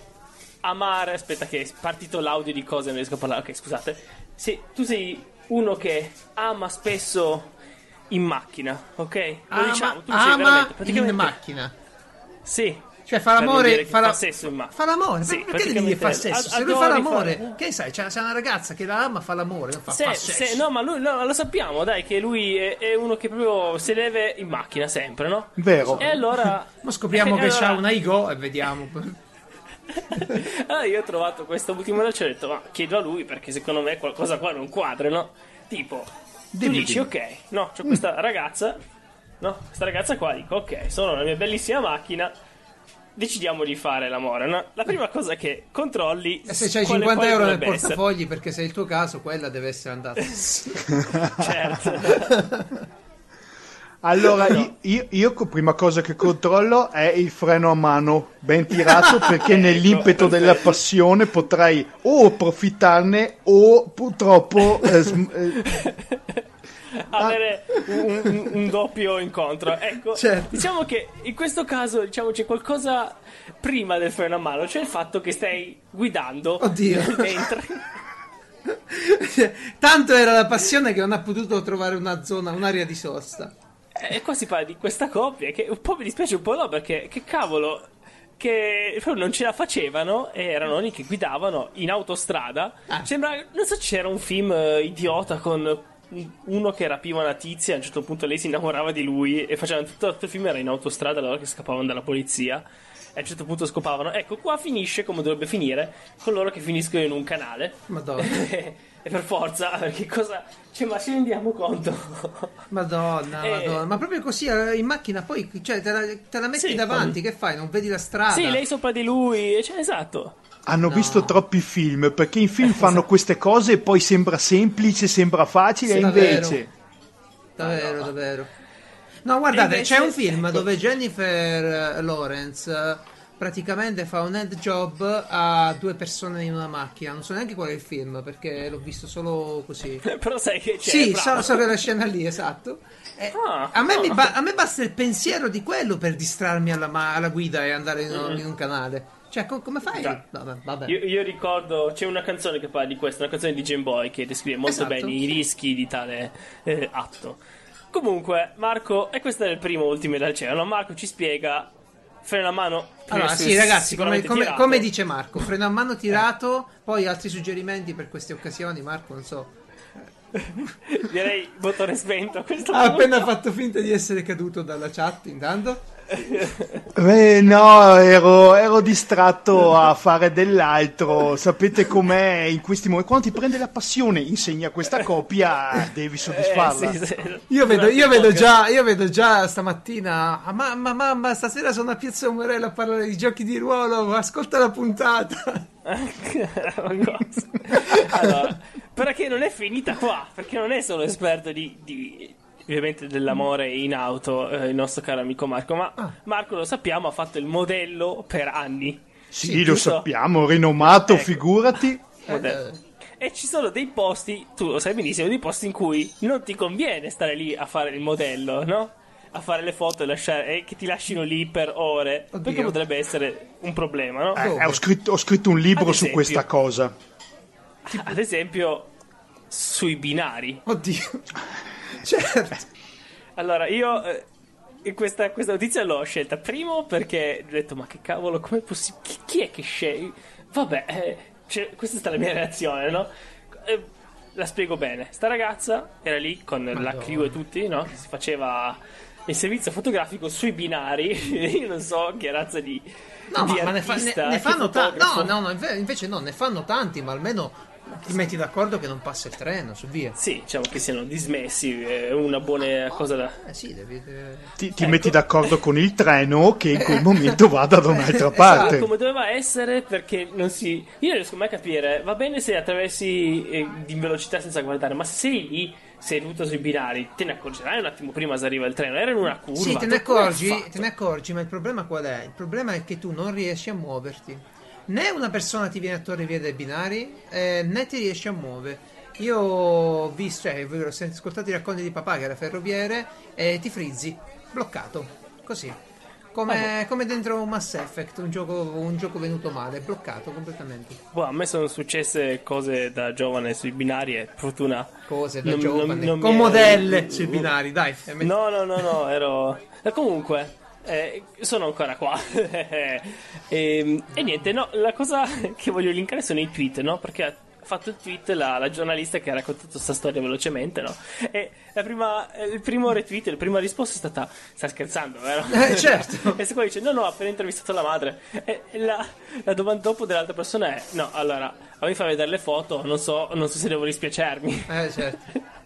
amare. Aspetta, che è partito l'audio di cose, non riesco a parlare. Ok, scusate. Sì, tu sei uno che ama spesso in macchina, ok? Lo Ama, diciamo, tu sei ama in praticamente. macchina. Sì. Cioè fa l'amore, fa, la- fa sesso in macchina. fa l'amore, Sì, perché devi dire fa sesso? ad- Se lui fa l'amore, fare- che sai, c'è, c'è una ragazza che la ama, fa l'amore, non fa, Se, fa se- sesso. no, ma lui no, lo sappiamo, dai, che lui è, è uno che proprio si leve in macchina sempre, no? Vero. E allora. *laughs* Ma scopriamo *laughs* e che allora- c'ha una Igo e vediamo. Allora *laughs* io ho trovato questo ultimo dolce e ho detto, ma chiedo a lui perché secondo me qualcosa qua non quadra, no? Tipo, tu Dimmi, dici, dimmi. ok, no, c'ho questa ragazza, no? Questa ragazza qua, dico, ok, sono la mia bellissima macchina. Decidiamo di fare l'amore, no? La prima *laughs* cosa che controlli E se c'hai quale 50 poi euro nel dovrebbe essere. portafogli, perché se è il tuo caso, quella deve essere andata. *laughs* Certo. Allora, io, io- io prima cosa che controllo è il freno a mano ben tirato *laughs* perché nell'impeto della passione potrei o approfittarne o purtroppo eh, eh, *laughs* avere un, un- un doppio incontro. Ecco, Certo. diciamo che in questo caso diciamo, c'è qualcosa prima del freno a mano, cioè il fatto che stai guidando Oddio. *laughs* mentre Tanto era la passione che non ha potuto trovare una zona, un'area di sosta. E qua si parla di questa coppia che un po' mi dispiace un po' no perché che cavolo che proprio non ce la facevano e erano lì che guidavano in autostrada. Ah. Sembra non so c'era un film eh, idiota con uno che rapiva una tizia, a un certo punto lei si innamorava di lui e facevano tutto, tutto il film era in autostrada loro che scappavano dalla polizia. E a un certo punto scopavano. Ecco, qua finisce come dovrebbe finire, con loro che finiscono in un canale. Madonna. *laughs* e per forza, perché cosa. Cioè, ma ci rendiamo conto? *laughs* Madonna, Eh. madonna. Ma proprio così eh, in macchina poi cioè, te, la, te la metti Sì, davanti, che fai? Non vedi la strada? Sì, lei sopra di lui, cioè, esatto. hanno visto troppi film perché in film fanno queste cose e poi sembra semplice, sembra facile Sì, e invece Davvero, davvero. No, guardate, invece- c'è un film ecco. dove Jennifer eh, Lawrence praticamente fa un hand job a due persone in una macchina. Non so neanche qual è il film perché l'ho visto solo così. *laughs* Però sai che c'è. sì, so, so quella scena lì, esatto. E Ah. a, me mi ba- a me basta il pensiero di quello per distrarmi alla, ma- alla guida e andare in, in un canale. Cioè, co- come fai? Già. Vabbè, vabbè. Io, io ricordo, c'è una canzone che parla di questo, una canzone di Game Boy che descrive molto Esatto. bene i rischi di tale eh, atto. Comunque, Marco, e questo è il primo ultimo dal cielo. Marco ci spiega, freno a mano. Allora, sì, ragazzi, come, come- come dice Marco, freno a mano tirato, poi altri suggerimenti per queste occasioni, Marco, non so. *laughs* Direi motore spento Ha appena fatto finta di essere caduto dalla chat, intanto. Eh, no, ero, ero distratto a fare dell'altro. Sapete com'è in questi momenti? Quando ti prende la passione, insegna questa copia, devi soddisfarla. Eh, sì, sì. Io vedo, io vedo già, io vedo già stamattina. "Ah, mamma, mamma, stasera sono a Piazza Umorella a parlare di giochi di ruolo. Ascolta la puntata. *laughs* allora, perché non è finita qua, perché non è solo esperto di, di- ovviamente dell'amore in auto, eh, il nostro caro amico Marco, ma Ah. Marco lo sappiamo, ha fatto il modello per anni. Sì, lo giusto? sappiamo, rinomato, Ecco. figurati. Modello. E ci sono dei posti, tu lo sai benissimo, dei posti in cui non ti conviene stare lì a fare il modello, no? A fare le foto e, lasciare, e che ti lasciano lì per ore. Oddio. Perché potrebbe essere un problema, no? Eh, Dove? ho, scritto, ho scritto un libro Ad su esempio. questa cosa. Ad esempio, sui binari. Oddio. *laughs* Certo. Allora, io eh, in questa, questa notizia l'ho scelta primo perché ho detto, ma che cavolo, com'è possibile? Chi, chi è che sceglie? Vabbè, eh, cioè, questa è stata la mia reazione, no? Eh, la spiego bene. Sta ragazza era lì con la crew e tutti, no? Che si faceva il servizio fotografico sui binari. *laughs* Io non so che razza di. No, di ma, ma ne, fa- ne- ne fanno tanti. No, no, no, inve- invece no, ne fanno tanti, ma almeno ti metti d'accordo che non passa il treno, su via. Sì, diciamo che siano dismessi, è una buona cosa da. Eh sì, devi. eh, Ti, ti Ecco. metti d'accordo con il treno che in quel momento vada da un'altra Esatto, parte. come doveva essere perché non si io non riesco mai a capire va bene se attraversi eh, in velocità senza guardare ma se sei lì seduto sui binari te ne accorgerai un attimo prima se arriva il treno era in una curva Sì, te ne accorgi, te ne accorgi, ma il problema qual è? Il problema è che tu non riesci a muoverti. Né una persona ti viene attorno via dai binari, eh, né ti riesci a muovere. Io ho visto, cioè, ho sent- ascoltato i racconti di papà che era ferroviere e ti frizzi, bloccato, così. Come, come dentro un Mass Effect, un gioco, un gioco venuto male, bloccato completamente. Boh, a me sono successe cose da giovane sui binari e per fortuna Cose da non- giovane, non- non con modelle sui binari, dai. eh, No, no, no, no, *laughs* ero. E comunque, eh, sono ancora qua. *laughs* e, e niente, no, la cosa *laughs* che voglio linkare sono i tweet, no? Perché ha fatto il tweet la, la giornalista che ha raccontato questa storia velocemente, no? E la prima, eh, il primo retweet, la prima risposta è stata: Sta scherzando, vero? Eh, certo. *laughs* e se poi dice: No, no, ho appena intervistato la madre. E la, la domanda dopo dell'altra persona è: No, allora, a me fa vedere le foto, non so, non so se devo dispiacermi. Eh, certo.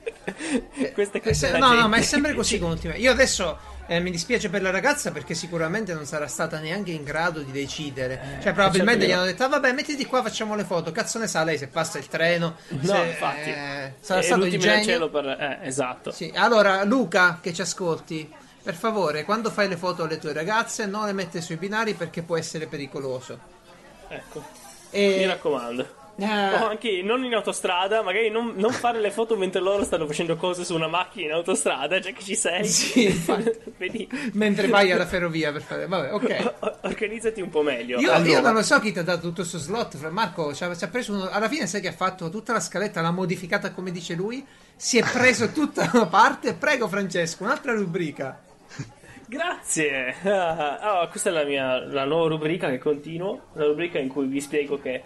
questa, Eh, questa la no, no, gente. ma è sempre così con Ultimate. Io adesso eh, mi dispiace per la ragazza perché sicuramente non sarà stata neanche in grado di decidere. cioè, probabilmente certo gli hanno detto: ah, vabbè, mettiti qua, facciamo le foto. Cazzo ne sa lei se passa il treno? No, se, infatti. eh, sarà È stato il genio. per... Eh, esatto. Sì, allora, Luca, che ci ascolti, per favore, quando fai le foto alle tue ragazze, non le mette sui binari perché può essere pericoloso. Ecco. E... Mi raccomando. O anche non in autostrada, magari non, non fare le foto mentre loro stanno facendo cose su una macchina in autostrada, già che ci sei. Sì, *laughs* mentre vai alla ferrovia per fare. Vabbè, ok. o- organizzati un po' meglio. Io, Allora. io non lo so chi ti ha dato tutto questo slot. Marco ci ha, ci ha preso uno- alla fine, sai che ha fatto tutta la scaletta, l'ha modificata come dice lui. Si è preso tutta una parte. Prego, Francesco, un'altra rubrica. Grazie. Ah, ah, questa è la mia la nuova rubrica che continuo. La rubrica in cui vi spiego che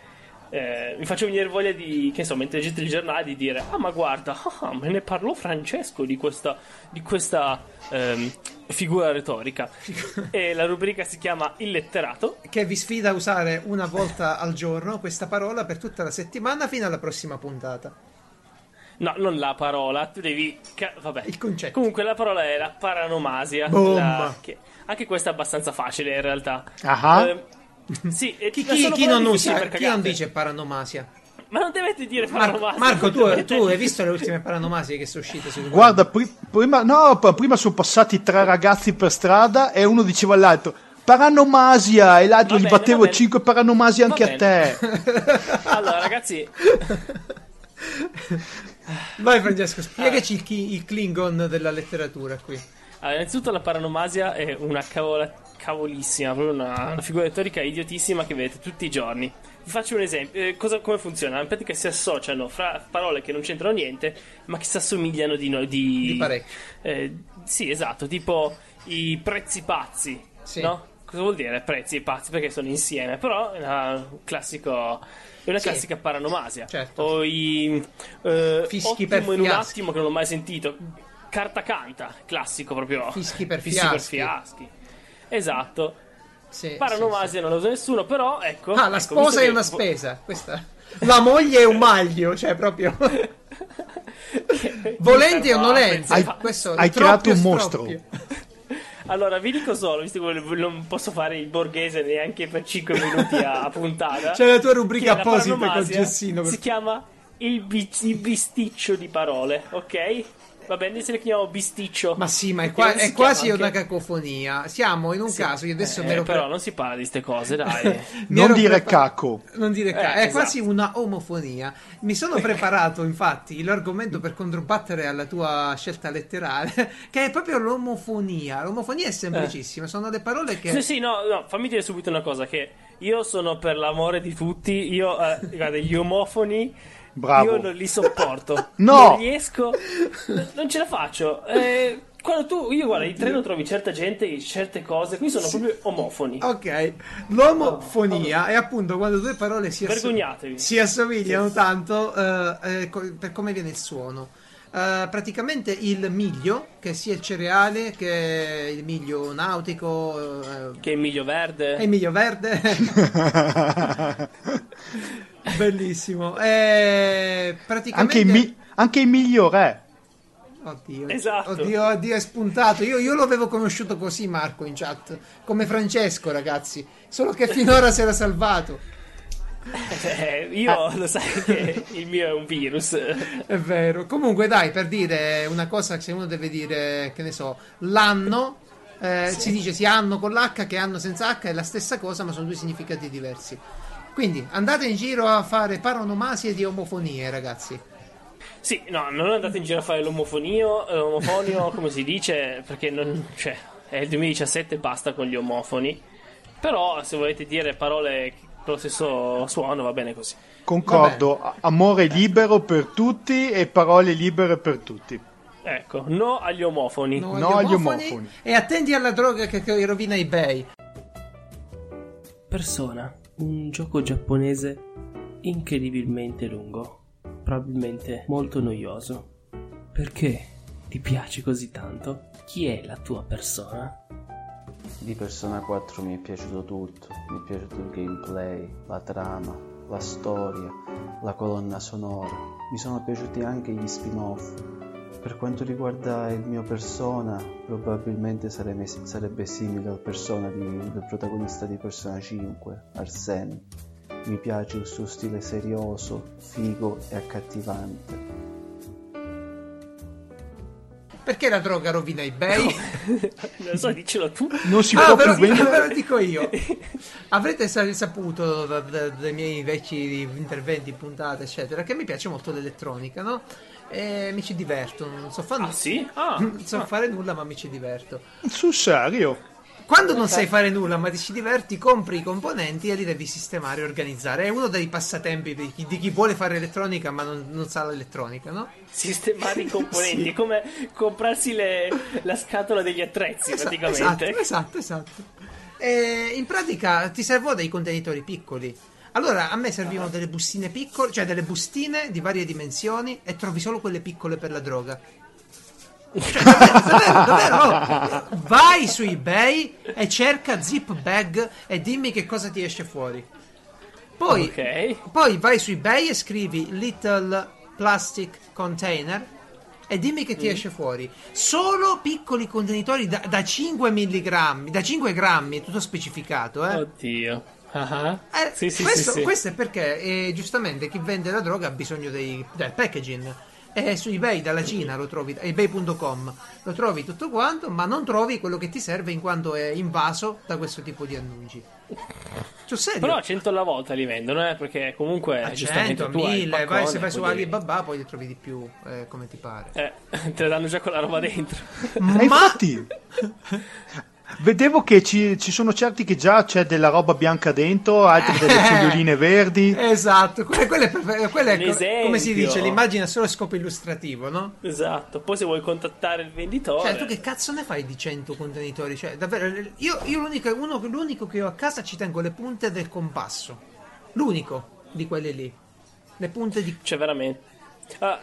eh, mi faccio venire voglia di, che so, mentre leggete il giornale, di dire: Ah, ma guarda, ah, me ne parlò Francesco di questa, di questa ehm, figura retorica. *laughs* e la rubrica si chiama Il letterato. Che vi sfida a usare una volta al giorno questa parola per tutta la settimana fino alla prossima puntata. No, non la parola, tu devi. ca- vabbè. Il concetto. Comunque la parola era paranomasia. Boom. la- che- anche questa è abbastanza facile in realtà. Ah. Eh, *laughs* sì, e Chi, chi- chi non usa, per chi non dice paranomasia? Ma non dovete dire Marco, paranomasia. Marco, tu, dovete- tu hai visto le ultime paranomasie che sono uscite su *laughs* Guarda, pri- prima, no, prima sono passati tre ragazzi per strada e uno diceva all'altro: paranomasia e l'altro Va gli bene, battevo va bene. 5 paranomasia Va anche a te. *laughs* Allora, ragazzi, Vai Francesco, spiegaci il, chi- il Klingon della letteratura qui. Allora, innanzitutto la paranomasia è una cavola, cavolissima, proprio una, una figura retorica idiotissima che vedete tutti i giorni. Vi faccio un esempio. Eh, cosa- come funziona? In pratica si associano fra parole che non c'entrano niente, ma che si assomigliano di noi. Di, Di parecchio. Eh, sì, esatto, tipo i prezzi pazzi, Sì. no? Cosa vuol dire prezzi pazzi? Perché sono insieme, però è una, un classico, è una Sì. classica paranomasia. Certo. O i eh, Fischi per in un attimo che non l'ho mai sentito. Carta canta, classico proprio. Fischi per *laughs* Fischi fiaschi. fiaschi. Esatto. Sì, Paranomasia sì, non lo usa nessuno, però ecco. sì. Ah, la ecco, sposa è una spesa. Questa. La moglie è un maglio, cioè proprio. *laughs* Volenti o nolenti. Hai- Questo hai creato un mostro. *laughs* Allora, vi dico solo, visto che non posso fare il borghese neanche per 5 minuti a, a puntata. C'è la tua rubrica apposita col paranomasia Gessino. per- Si chiama il, bi- il bisticcio di parole, ok? Va bene, se le chiamiamo bisticcio. Ma sì, ma è, qua- è quasi chiama una anche- cacofonia. Siamo in un Sì. caso, io adesso Eh, me lo Però pre- non si parla di queste cose, *laughs* dai. Non dire prepar- caco. Non dire ca- Eh, è esatto. quasi una omofonia. Mi sono preparato, infatti, l'argomento per controbattere alla tua scelta letterale, *laughs* che è proprio l'omofonia. L'omofonia è semplicissima, sono le parole che Sì, sì, no, no, fammi dire subito una cosa: che io sono per l'amore di tutti. Io, eh, guarda, gli omofoni. Bravo. Io non li sopporto. *laughs* No! Non riesco. Non ce la faccio. Eh, quando tu, io guarda, in treno trovi certa gente, certe cose, qui sono proprio omofoni. Ok, l'omofonia è appunto quando due parole si, asso- Vergognatevi. si assomigliano tanto eh, eh, co- per come viene il suono. Eh, praticamente il miglio, che sia il cereale, che il miglio nautico, eh, Che è il miglio verde. e il miglio verde. *laughs* *laughs* Bellissimo. Eh, praticamente... Anche, il mi- anche il migliore. Oddio, Esatto. oddio, oddio, è spuntato. Io, io lo avevo conosciuto così, Marco, in chat. Come Francesco, ragazzi. Solo che finora si era salvato. Eh, io lo sai che il mio è un virus. È vero. Comunque, dai, per dire una cosa che se uno deve dire, che ne so, l'anno. eh, Si dice sia anno con l'H che anno senza H è la stessa cosa, ma sono due significati diversi. Quindi andate in giro a fare paronomasie di omofonie, ragazzi. Sì, no, non andate in giro a fare l'omofonio, eh, l'omofonio, *laughs* come si dice, perché non, cioè, è il 2017 e basta con gli omofoni. Però se volete dire parole con lo stesso suono va bene così. Concordo, a- amore libero per tutti e parole libere per tutti. Ecco, no agli omofoni. No, No agli omofoni. E attenti alla droga che, che rovina eBay. Persona, un gioco giapponese incredibilmente lungo, probabilmente molto noioso. Perché ti piace così tanto? Chi è la tua persona? Di Persona 4 mi è piaciuto tutto, mi è piaciuto il gameplay, la trama, la storia, la colonna sonora, mi sono piaciuti anche gli spin-off. Per quanto riguarda il mio persona, probabilmente sarebbe, sarebbe simile al persona di- del protagonista di Persona 5, Arsene. Mi piace il suo stile serioso, figo e accattivante. Perché la droga rovina eBay? non *laughs* so, dicelo tu. Non si Ah, può lo, più vendere. ve lo dico io. Avrete sa- saputo da- da- dai miei vecchi interventi, puntate, eccetera, che mi piace molto l'elettronica, no? E mi ci diverto. Non so fare, Ah, sì? *laughs* Ah, non so fare nulla, ma mi ci diverto. Sul serio. Quando non sai fare nulla, ma ti ci diverti, compri i componenti e li devi sistemare e organizzare. È uno dei passatempi di chi, di chi vuole fare elettronica, ma non, non sa l'elettronica, no? sistemare i *laughs* componenti, Sì. è come comprarsi le- la scatola degli attrezzi Esatto, praticamente. Esatto, esatto, esatto. E in pratica ti servono dei contenitori piccoli. Allora, a me servivano delle bustine piccole, cioè delle bustine di varie dimensioni e trovi solo quelle piccole per la droga. Cioè, davvero, davvero, oh. Vai su eBay e cerca zip bag e dimmi che cosa ti esce fuori. Poi, Ok. poi vai su eBay e scrivi little plastic container e dimmi che ti Mm. esce fuori. Solo piccoli contenitori da, da 5 milligrammi, da 5 grammi, tutto specificato, eh. Oddio. Ah, Eh, sì, sì, questo, sì, sì. questo è perché eh, giustamente chi vende la droga ha bisogno dei- del packaging. E su eBay dalla Cina lo trovi, ebay.com lo trovi tutto quanto, ma non trovi quello che ti serve in quanto è invaso da questo tipo di annunci. Serio? Però a 100 alla volta li vendono, eh, perché comunque a giustamente 100, tu hai il 1000, vai, se vai su Alibaba poi ne trovi di più, eh, come ti pare. Eh, *laughs* te la danno già con la roba dentro. Ma infatti, *laughs* vedevo che ci, ci sono certi che già c'è della roba bianca dentro, altri delle foglioline verdi. Esatto, quella, quella è, quella è come si dice, l'immagine a solo scopo illustrativo, no? Esatto. Poi se vuoi contattare il venditore... Cioè, tu che cazzo ne fai di 100 contenitori? Cioè, davvero, io, io l'unico, uno- l'unico che ho a casa ci tengo le punte del compasso. L'unico di quelli lì. Le punte di... Cioè, veramente. Ah,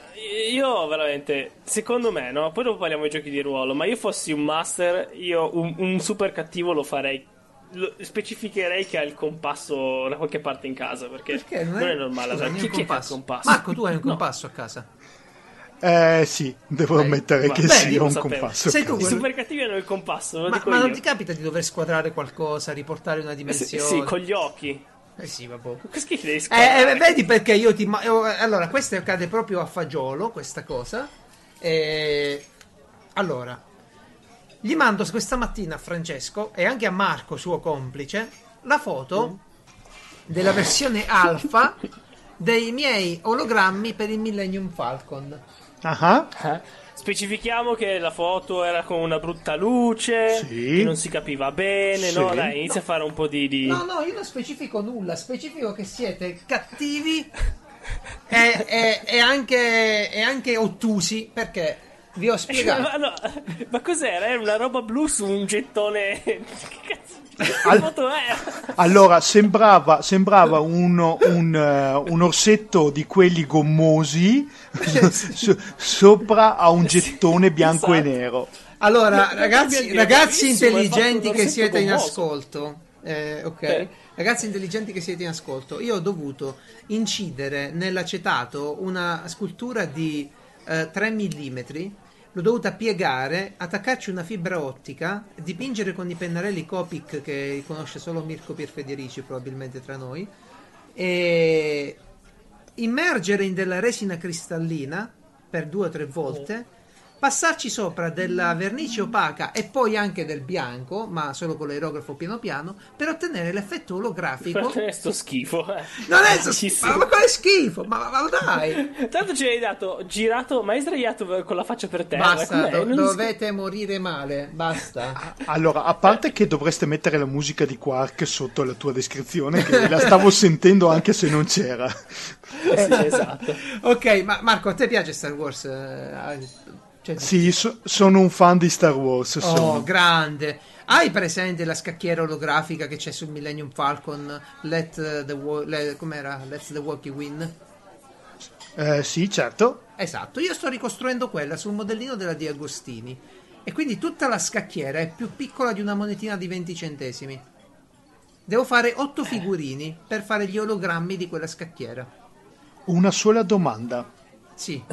io veramente, secondo me, no? Poi dopo parliamo di giochi di ruolo. Ma io fossi un master, io un, un super cattivo lo farei. Lo, specificherei che ha il compasso da qualche parte in casa. Perché, Perché non non è, è, normale. Scusa, è chi, chi è compasso? compasso? Marco, tu hai un No. compasso a casa. Eh sì, devo Dai, ammettere ma- che beh, sì, ho un sapevo. compasso. Sei tu I super cattivi hanno il compasso, Ma, ma non ti capita di dover squadrare qualcosa, riportare una Eh, sì, dimensione? sì, con gli occhi. Eh sì, vabbè. Che schifo devi Eh, eh, vedi perché io ti. ma- eh, Allora, questo accade proprio a fagiolo, questa cosa. Eh, allora, gli mando questa mattina a Francesco e anche a Marco, suo complice, la foto della versione alfa *laughs* dei miei ologrammi per il Millennium Falcon. Ah, Eh? Specifichiamo che la foto era con una brutta luce, Sì. che non si capiva bene, no? Sì. Dai, inizia a fare un po' di... di- No, no, io non specifico nulla, specifico che siete cattivi *laughs* e, e- e anche, e anche ottusi perché vi ho spiegato. *laughs* ma, no, ma cos'era? Era una roba blu su un gettone... *laughs* che cazzo che Al- foto era? allora sembrava, sembrava uno- un, eh, un orsetto di quelli gommosi *laughs* so- sopra a un gettone bianco e esatto. nero. Allora, ragazzi, ragazzi intelligenti che siete in orsetto ascolto, eh, ok, Eh. ragazzi intelligenti che siete in ascolto, io ho dovuto incidere nell'acetato una scultura di eh, 3 mm, l'ho dovuta piegare, attaccarci una fibra ottica, dipingere con i pennarelli Copic che conosce solo Mirko Pierfederici probabilmente tra noi, e immergere in della resina cristallina per due o tre volte, passarci sopra della vernice opaca e poi anche del bianco, ma solo con l'aerografo piano piano, per ottenere l'effetto olografico. Per *laughs* sto schifo. eh. Non è so- Bellissimo. ma, ma quale schifo? Ma, ma- ma dai! Tanto ci hai dato, girato, ma hai sdraiato con la faccia per terra. Basta, do- dovete morire male, basta. *laughs* Allora, a parte che dovreste mettere la musica di Quark sotto la tua descrizione, che la stavo sentendo anche se non c'era. *laughs* Sì, esatto. ok, ma Marco, a te piace Star Wars? Eh, cioè- Sì, so- sono un fan di Star Wars. Oh, sono. grande. Hai presente la scacchiera olografica che c'è sul Millennium Falcon? Let the, wa- le- com'era? Let the Walkie Win? Eh, sì, certo. Esatto, io sto ricostruendo quella sul modellino della Di Agostini. E quindi tutta la scacchiera è più piccola di una monetina di 20 centesimi. Devo fare 8 figurini per fare gli ologrammi di quella scacchiera. Una sola domanda. Sì.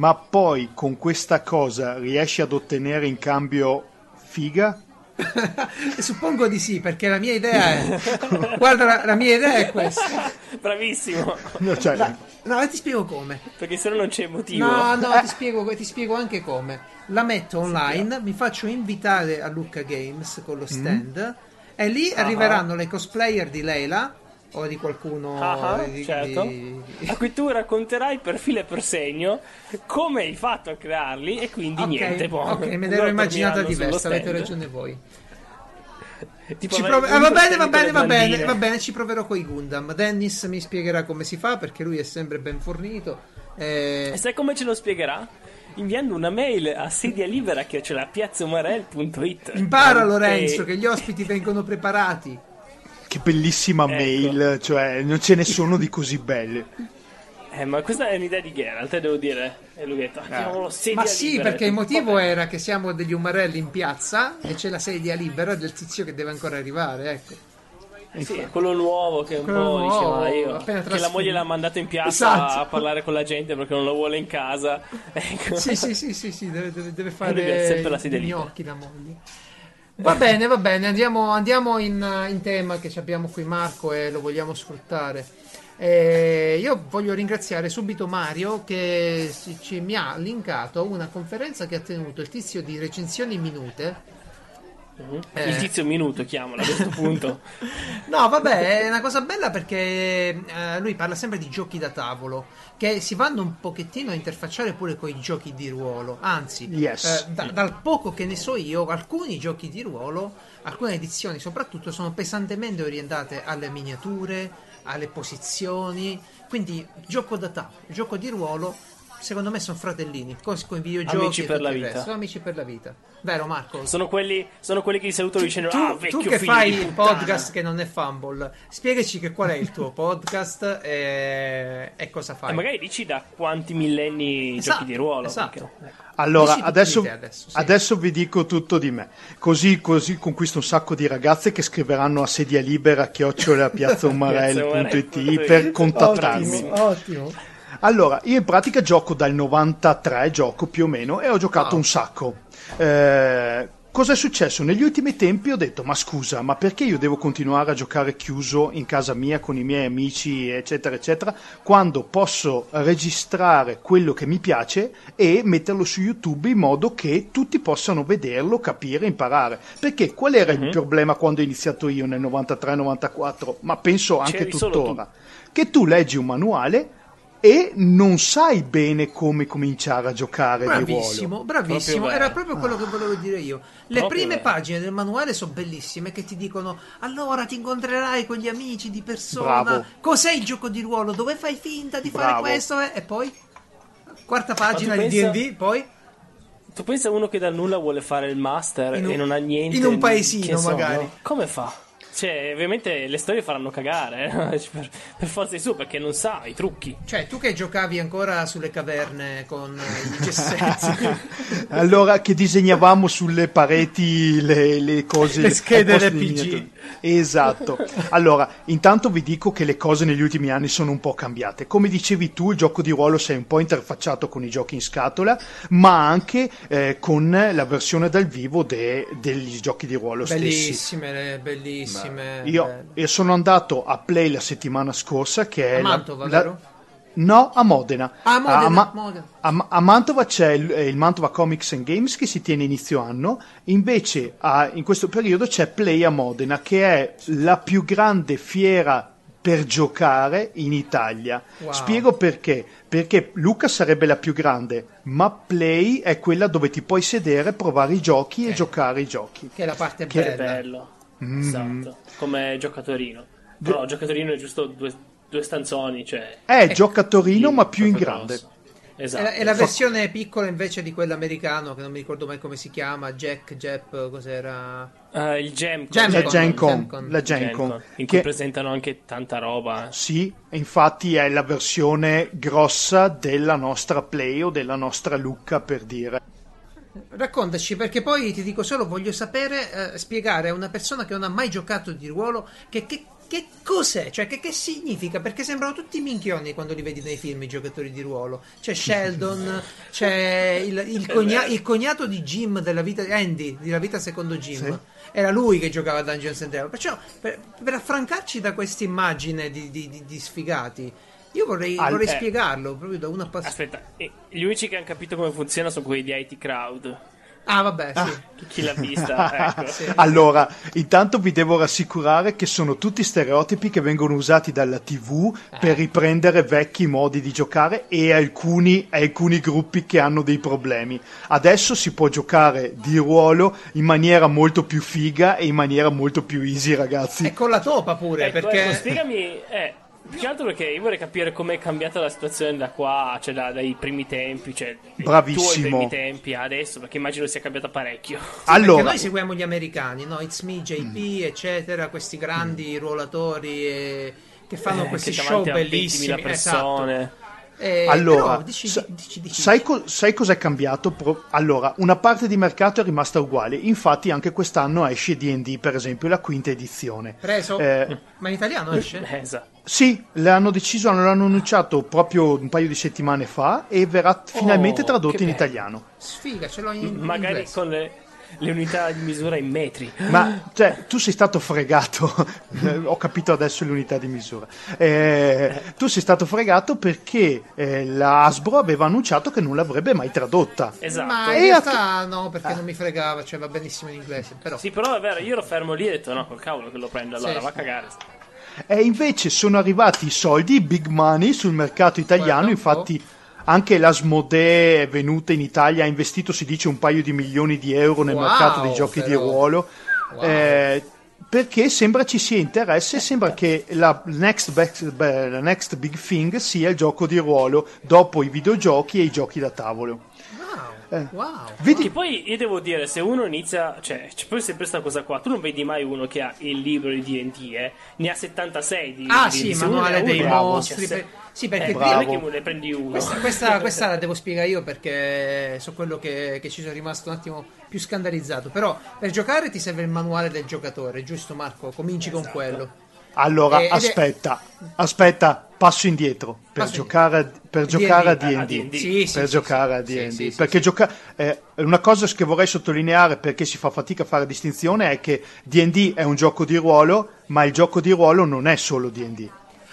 Ma poi con questa cosa riesci ad ottenere in cambio figa? *laughs* Suppongo di sì, perché la mia idea è. Guarda, la, la mia idea è questa. Bravissimo. No, cioè, La- no, ti spiego come. Perché se no non c'è motivo. No, no, ti *laughs* spiego, ti spiego anche come. La metto online, mi faccio invitare a Lucca Games con lo stand e lì arriveranno le cosplayer di Leila o di qualcuno Ah, ah, di- certo. di- A cui tu racconterai per filo e per segno come hai fatto a crearli e quindi Ok, niente. boh. ok, me l'ero immaginata diversa, avete ragione voi. Tipo prove- ah, va bene, va bene, va bene, va bene, ci proverò con i Gundam. Dennis mi spiegherà come si fa perché lui è sempre ben fornito. Eh, E sai come ce lo spiegherà? Inviando una mail a sedia libera che ce l'ha piazzaumarel.it impara E- Lorenzo che gli ospiti vengono preparati. Che bellissima Ecco. mail, cioè non ce ne sono di così belle. Eh, ma questa è un'idea di Geralt, te devo dire. E lui ha detto, ah, Ma sì, libera. perché il detto, motivo vabbè. era che siamo degli umarelli in piazza e c'è la sedia libera del tizio che deve ancora arrivare, ecco. Sì, quello nuovo che un Quello po' nuovo, diceva io. Che la moglie l'ha mandato in piazza Esatto. a parlare con la gente perché non lo vuole in casa. *laughs* Ecco. Sì, sì, sì, sì, sì, deve, deve- deve lui deve fare sempre la sedia gli libera. gnocchi la moglie. Va bene, va bene, andiamo, andiamo in, in tema che abbiamo qui Marco e lo vogliamo sfruttare. Eh, io voglio ringraziare subito Mario che ci, mi ha linkato una conferenza che ha tenuto il tizio di recensioni minute. Eh. Il tizio minuto, chiamalo a questo *laughs* punto. No, vabbè, è una cosa bella perché eh, lui parla sempre di giochi da tavolo che si vanno un pochettino a interfacciare pure con i giochi di ruolo. Anzi, Yes. eh, da- dal poco che ne so io, alcuni giochi di ruolo, alcune edizioni soprattutto, sono pesantemente orientate alle miniature, alle posizioni. Quindi, gioco da tavolo, gioco di ruolo. Secondo me sono fratellini, così con i videogiochi Amici e per la vita. Sono amici per la vita. Vero Marco? Sono quelli, sono quelli che ti salutano dicendo tu, ah, tu vecchio che figlio fai il puttana." podcast che non è Fumble, spiegaci che qual è il tuo podcast e, e cosa fai. E magari dici da quanti millenni Esatto, giochi di ruolo. esatto. perché- ecco. Allora, adesso, adesso, sì. adesso vi dico tutto di me. Così, così conquisto un sacco di ragazze che scriveranno a sedia libera chiocciolapiazzaumarelli.it *laughs* per contattarmi. Ottimo, ottimo. Allora, io in pratica gioco dal 93, gioco più o meno, e ho giocato Wow. un sacco. Eh, cosa è successo? Negli ultimi tempi ho detto, ma scusa, ma perché io devo continuare a giocare chiuso in casa mia con i miei amici, eccetera, eccetera, quando posso registrare quello che mi piace e metterlo su YouTube in modo che tutti possano vederlo, capire, imparare. Perché qual era il problema quando ho iniziato io nel 93-94? Ma penso anche C'eri tuttora. Che tu leggi un manuale e non sai bene come cominciare a giocare di Bravissimo, ruolo. bravissimo. Proprio Era proprio quello che volevo dire io. Le Proprio prime vero. pagine del manuale sono bellissime che ti dicono allora ti incontrerai con gli amici di persona. Bravo. Cos'è il gioco di ruolo? Dove fai finta di fare Bravo. questo? eh? E poi? Quarta pagina di pensa- D&D, poi? Tu pensa a uno che dal nulla vuole fare il master In un- e non ha niente. in un paesino, so, magari. no? Come fa? Cioè, ovviamente le storie faranno cagare, eh, *laughs* per, per forza di su, perché non sa i trucchi. Cioè, tu che giocavi ancora sulle caverne con eh, i gessetti. *laughs* allora che disegnavamo sulle pareti le, le cose Le schede RPG. esatto allora intanto vi dico che le cose negli ultimi anni sono un po' cambiate come dicevi tu il gioco di ruolo si è un po' interfacciato con i giochi in scatola ma anche eh, con la versione dal vivo de- degli giochi di ruolo stessi bellissime, bellissime. Io, belle. io sono andato a Play la settimana scorsa che è A Mantova, la- vero? No, a Modena. Ah, a Modena, Ma- Modena. a- a Mantova c'è il, eh, il Mantova Comics and Games che si tiene inizio anno, invece a- in questo periodo c'è Play a Modena che è la più grande fiera per giocare in Italia. Wow. Spiego perché. Perché Luca sarebbe la più grande, ma Play è quella dove ti puoi sedere, provare i giochi e Ok. giocare i giochi. Che è la parte Che bella. bello. Mm. Esatto. Come giocatorino. Però giocatorino è giusto due, due stanzoni, cioè. È giocatorino, ma più in grande. grosso. È Esatto. la, è la versione piccola invece di quello americano che non mi ricordo mai come si chiama, Jack, Jep, cos'era? Eh, il Gem Gem- La Gen Con, Gen-Con. la Gen Con, in cui che- presentano anche tanta roba. eh. Sì, infatti è la versione grossa della nostra Play o della nostra Lucca per dire. Raccontaci perché poi ti dico solo voglio sapere eh, spiegare a una persona che non ha mai giocato di ruolo che, che- che cos'è, cioè che, che significa, perché sembrano tutti minchioni quando li vedi nei film i giocatori di ruolo. C'è Sheldon, *laughs* c'è il, il cogna- il cognato di Jim della vita Andy, della vita secondo Jim. Sì. Era lui che giocava a Dungeons and Dragons. Perciò per, per affrancarci da questa immagine di, di- di- di sfigati, io vorrei, Al- vorrei eh. spiegarlo proprio da una passione. Aspetta, e gli unici che hanno capito come funziona sono quelli di IT Crowd. Ah, vabbè, sì. Chi l'ha vista, *laughs* ecco. Allora, intanto vi devo rassicurare che sono tutti stereotipi che vengono usati dalla TV per riprendere vecchi modi di giocare e alcuni, alcuni gruppi che hanno dei problemi. Adesso si può giocare di ruolo in maniera molto più figa e in maniera molto più easy, ragazzi. E con la topa pure, Ecco, perché... ecco, spiegami, eh, più che altro perché io vorrei capire com'è cambiata la situazione da qua, cioè da- dai primi tempi, cioè Bravissimo. tuoi primi tempi a adesso, perché immagino sia cambiata parecchio. Perché Allora, noi seguiamo gli americani, no? It's Me, JP, Mm. eccetera, questi grandi ruolatori eh, che fanno Eh, questi che show davanti a 20.000 bellissimi. persone. Esatto. Eh, Allora, però, dici, sa- dici, dici, sai, co- sai cos'è cambiato? Pro- allora, una parte di mercato è rimasta uguale, infatti anche quest'anno esce D&D, per esempio, la quinta edizione. preso? Eh, Ma in italiano esce? *laughs* Eh, esatto. Sì, l'hanno deciso, l'hanno annunciato proprio un paio di settimane fa e verrà finalmente Oh, tradotto in bello. italiano. Sfiga, ce l'ho in Magari inglese. con le, le unità di misura in metri. Ma *laughs* cioè, tu sei stato fregato, *laughs* ho capito adesso l'unità di misura. Eh, tu sei stato fregato perché eh, la Hasbro aveva annunciato che non l'avrebbe mai tradotta. Esatto. Ma in a- realtà no, perché non mi fregava, cioè va benissimo in inglese, però... Sì, però è vero, io ero fermo lì e ho detto no, col cavolo che lo prendo, allora Sì, va a sì. cagare. E invece sono arrivati i soldi, i big money sul mercato italiano, infatti anche l'Asmodee è venuta in Italia, ha investito si dice un paio di milioni di euro nel Wow, mercato dei giochi di però. ruolo. Wow. Eh, perché sembra ci sia interesse, sembra che la next, best- la next big thing sia il gioco di ruolo dopo i videogiochi e i giochi da tavolo. Wow, wow. Vedi, Che poi io devo dire, se uno inizia, cioè, c'è poi sempre questa cosa qua, tu non vedi mai uno che ha il libro di D&D, eh? ne ha 76 di Ah di- sì, se manuale dei uno, bravo. mostri. cioè, per- Sì, perché eh, non bravo. che ne prendi uno. Questa, questa, questa la devo spiegare io perché so quello che, che ci sono rimasto un attimo più scandalizzato. Però per giocare ti serve il manuale del giocatore, giusto Marco? Cominci con quello. Allora Eh, ed è- aspetta, aspetta, passo indietro per Passo giocare, a- per D&D. giocare a Ah, D&D. D&D. Sì, sì, per sì, giocare a D&D perché sì. gioca- eh, una cosa che vorrei sottolineare perché si fa fatica a fare distinzione è che D&D è un gioco di ruolo ma il gioco di ruolo non è solo D&D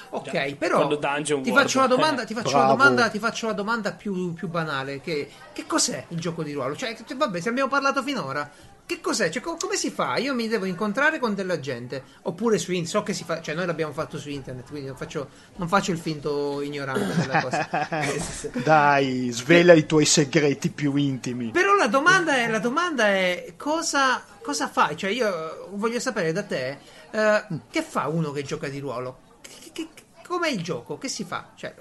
Ok, però ti faccio la domanda, ti faccio Bravo. domanda, ti faccio la domanda più, più banale. Che, che cos'è il gioco di ruolo? Cioè, vabbè, se abbiamo parlato finora. Che cos'è? Cioè, co- come si fa? Io mi devo incontrare con della gente. Oppure su internet. So che si fa. Cioè, noi l'abbiamo fatto su internet. Quindi non faccio, non faccio il finto ignorante della cosa. *laughs* dai svela i tuoi segreti più intimi Però la domanda è, la domanda è cosa, cosa fai? Cioè, io voglio sapere da te eh, che fa uno che gioca di ruolo? Che- che- che- com'è il gioco? Che si fa? Cioè,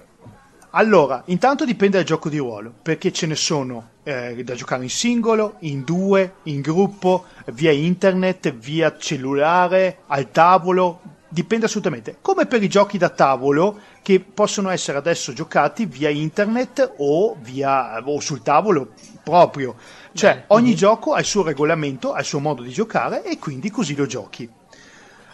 Allora, intanto dipende dal gioco di ruolo, perché ce ne sono eh, da giocare in singolo, in due, in gruppo, via internet, via cellulare, al tavolo, dipende assolutamente. Come per i giochi da tavolo che possono essere adesso giocati via internet o, via, o sul tavolo proprio. Cioè, ogni gioco ha il suo regolamento, ha il suo modo di giocare e quindi così lo giochi.